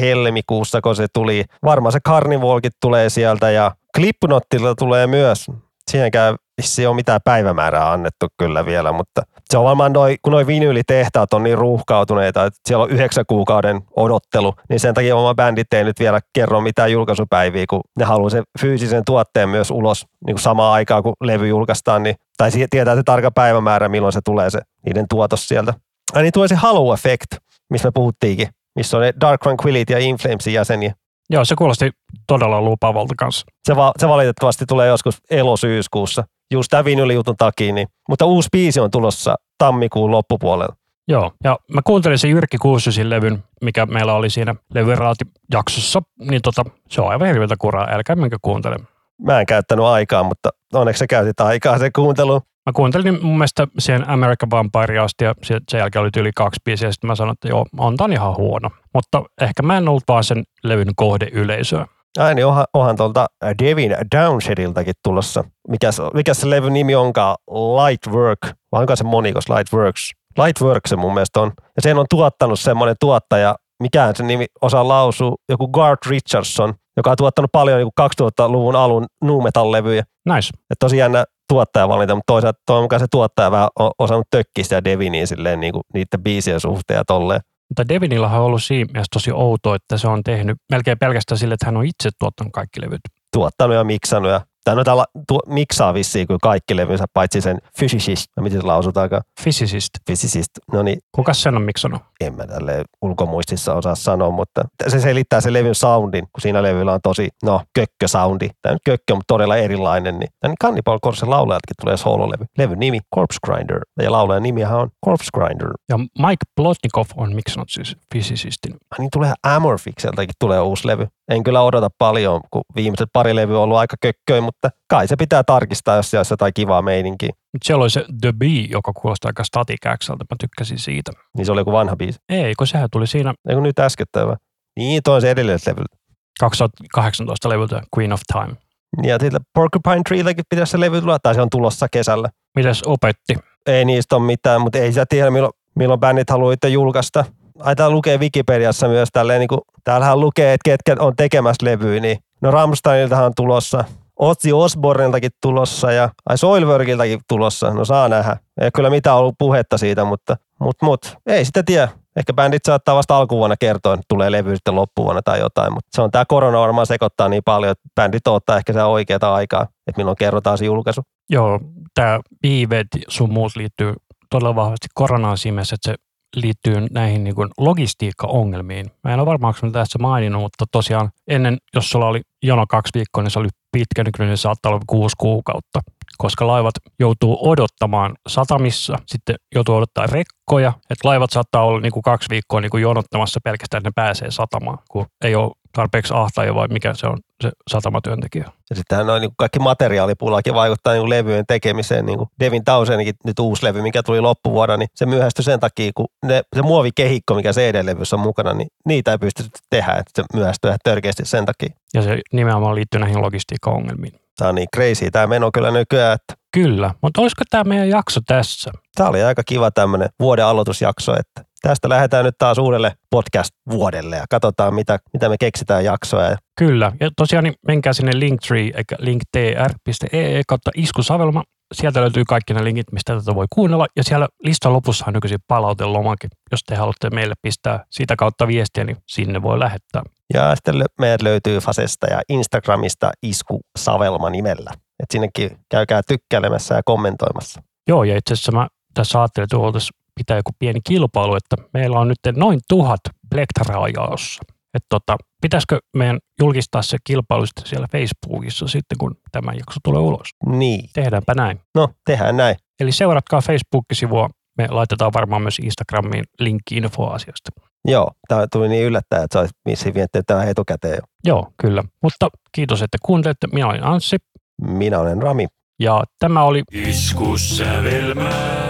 helmikuussa, kun se tuli. Varmaan se Carnivalkin tulee sieltä ja Clipnottilla tulee myös. Siihenkään ei ole mitään päivämäärää annettu kyllä vielä, mutta se on varmaan noi, kun noi vinyylitehtaat on niin ruuhkautuneita, että siellä on yhdeksän kuukauden odottelu, niin sen takia oma bändit ei nyt vielä kerro mitään julkaisupäiviä, kun ne haluaa sen fyysisen tuotteen myös ulos niin kuin samaan aikaan, kun levy julkaistaan, niin, tai tietää se tarkka päivämäärä, milloin se tulee se niiden tuotos sieltä. Ja niin tulee se Halo Effect, missä me puhuttiinkin, missä on ne Dark Tranquility ja Inflamesin jäseniä. Joo, se kuulosti todella lupavalta kanssa. Se, va- se valitettavasti tulee joskus elosyyskuussa, just tämän vinylijutun takia, niin, mutta uusi biisi on tulossa tammikuun loppupuolella. Joo, ja mä kuuntelin sen Jyrki Kuusysin levyn, mikä meillä oli siinä levyraati-jaksossa, niin tota, se on aivan hirveätä kuraa, älkää minkä kuuntele. Mä en käyttänyt aikaa, mutta onneksi sä käytit aikaa sen kuunteluun. Mä kuuntelin mun mielestä siihen American Vampire asti ja sen jälkeen oli yli kaksi biisiä ja sitten mä sanoin, että joo, on ihan huono. Mutta ehkä mä en ollut vaan sen levyn kohdeyleisöä. Ai niin, onhan, onhan tuolta Devin Downshediltakin tulossa. Mikä, mikä se levyn nimi onkaan? Lightwork. Vai onko se monikos Lightworks? Lightwork se mun mielestä on. Ja sen on tuottanut semmoinen tuottaja, mikään se nimi osaa lausua, joku Garth Richardson, joka on tuottanut paljon niin 2000-luvun alun nu metal-levyjä. Nice. Ja tosi jännä tuottajavalinta, mutta toisaalta toivon mukaan se tuottaja vähän on osannut tökkiä sitä Deviniin silleen niin kuin niiden biisien suhteen ja tolleen. Mutta Devinillahan on ollut siinä mielessä tosi outo, että se on tehnyt melkein pelkästään sille, että hän on itse tuottanut kaikki levyt. Tuottanut ja miksannut ja tai no täällä tuo, miksaa vissiin kuin kaikki levynsä, paitsi sen physicist, no miten se lausutaankaan? Physicist. Physicist, no niin. Kuka sen on miksannut? En mä tälle ulkomuistissa osaa sanoa, mutta se selittää sen levyn soundin, kun siinä levyllä on tosi, no, kökkösoundi. Tämä on kökkö, mutta todella erilainen. Niin, tämän Cannibal Corpse laulajatkin tulee soololevy. Levyn nimi Corpse Grinder, ja laulajan nimihän on Corpse Grinder. Ja Mike Plotnikov on miksannut siis Physicistin. Niin tulee Amorphikseltakin tulee uusi levy. En kyllä odota paljon, kun viimeiset pari levyä on ollut aika kökköä, mutta kai se pitää tarkistaa, jos siellä on jotain kivaa meininkiä. Mutta siellä oli se The Bee, joka kuulostaa aika Static Xltä. Mä tykkäsin siitä. Niin se oli joku vanha biisi. Ei, kun sehän tuli siinä. Ei kun nyt äskettäin vai? Niin, toi on se edelleen levy. 2018 levyltä Queen of Time. Ja sitten Porcupine Treelläkin pitäisi se levy tulla, tai se on tulossa kesällä. Mitäs opetti? Ei niistä ole mitään, mutta ei sitä tiedä, milloin, milloin bändit haluaa itse julkaista. Ai tää lukee Wikipediassa myös tälleen, niin kuin, täällähän lukee, että ketkä on tekemässä levyä, niin no Rammsteiniltahan on tulossa, Otsi Osborneltakin tulossa ja ai Soilworkiltakin tulossa. No saa nähdä. Ei kyllä mitään ollut puhetta siitä, mutta mut, mut, ei sitä tiedä. Ehkä bändit saattaa vasta alkuvuonna kertoa, että tulee levy sitten loppuvuonna tai jotain, mutta se on tämä korona varmaan sekoittaa niin paljon, että bändit ottaa ehkä sitä oikeaa aikaa, että milloin kerrotaan se julkaisu. Joo, tämä viiveet sun muut liittyy todella vahvasti koronaan siinä että se liittyy näihin niin logistiikkaongelmiin. Mä en ole varmaan tässä maininnut, mutta tosiaan ennen, jos sulla oli jono kaksi viikkoa, niin se oli pitkä, nykyinen niin saattaa olla kuusi kuukautta, koska laivat joutuu odottamaan satamissa, sitten joutuu odottaa rekkoja, että laivat saattaa olla niin kuin kaksi viikkoa niin kuin jonottamassa pelkästään, että ne pääsee satamaan, kun ei ole tarpeeksi ahtaja vai mikä se on se satamatyöntekijä. Ja sitten noin niin kaikki materiaalipulakin vaikuttaa niin levyjen tekemiseen. Niin kuin Devin Tausenikin nyt uusi levy, mikä tuli loppuvuonna, niin se myöhästyi sen takia, kun ne, se muovikehikko, mikä CD-levyssä on mukana, niin niitä ei pysty tehdä, että se myöhästyy ihan törkeästi sen takia. Ja se nimenomaan liittyy näihin logistiikka-ongelmiin. Tämä on niin crazy tämä meno kyllä nykyään, että Kyllä, mutta olisiko tämä meidän jakso tässä? Tämä oli aika kiva tämmöinen vuoden aloitusjakso, että tästä lähdetään nyt taas uudelle podcast-vuodelle ja katsotaan, mitä, mitä me keksitään jaksoja. Kyllä, ja tosiaan niin menkää sinne linktree, linktr.ee kautta iskusavelma. sieltä löytyy kaikki ne linkit, mistä tätä voi kuunnella. Ja siellä listan lopussa on nykyisin palautelomake. Jos te haluatte meille pistää sitä kautta viestiä, niin sinne voi lähettää. Ja sitten meidät löytyy Fasesta ja Instagramista Isku Savelma nimellä. Et sinnekin käykää tykkäilemässä ja kommentoimassa. Joo, ja itse asiassa mä tässä ajattelin, että oltaisiin pitää joku pieni kilpailu, että meillä on nyt noin tuhat plektraa jaossa. Että tota, pitäisikö meidän julkistaa se kilpailu sitten siellä Facebookissa sitten, kun tämä jakso tulee ulos? Niin. Tehdäänpä näin. No, tehdään näin. Eli seuratkaa Facebook-sivua. Me laitetaan varmaan myös Instagramiin linkki infoasiasta. Joo, tämä tuli niin yllättäen, että sä olisit missä miettinyt tämä etukäteen jo. Joo, kyllä. Mutta kiitos, että kuuntelitte. Minä olen Anssi. Minä olen Rami. Ja tämä oli Iskussävelmää.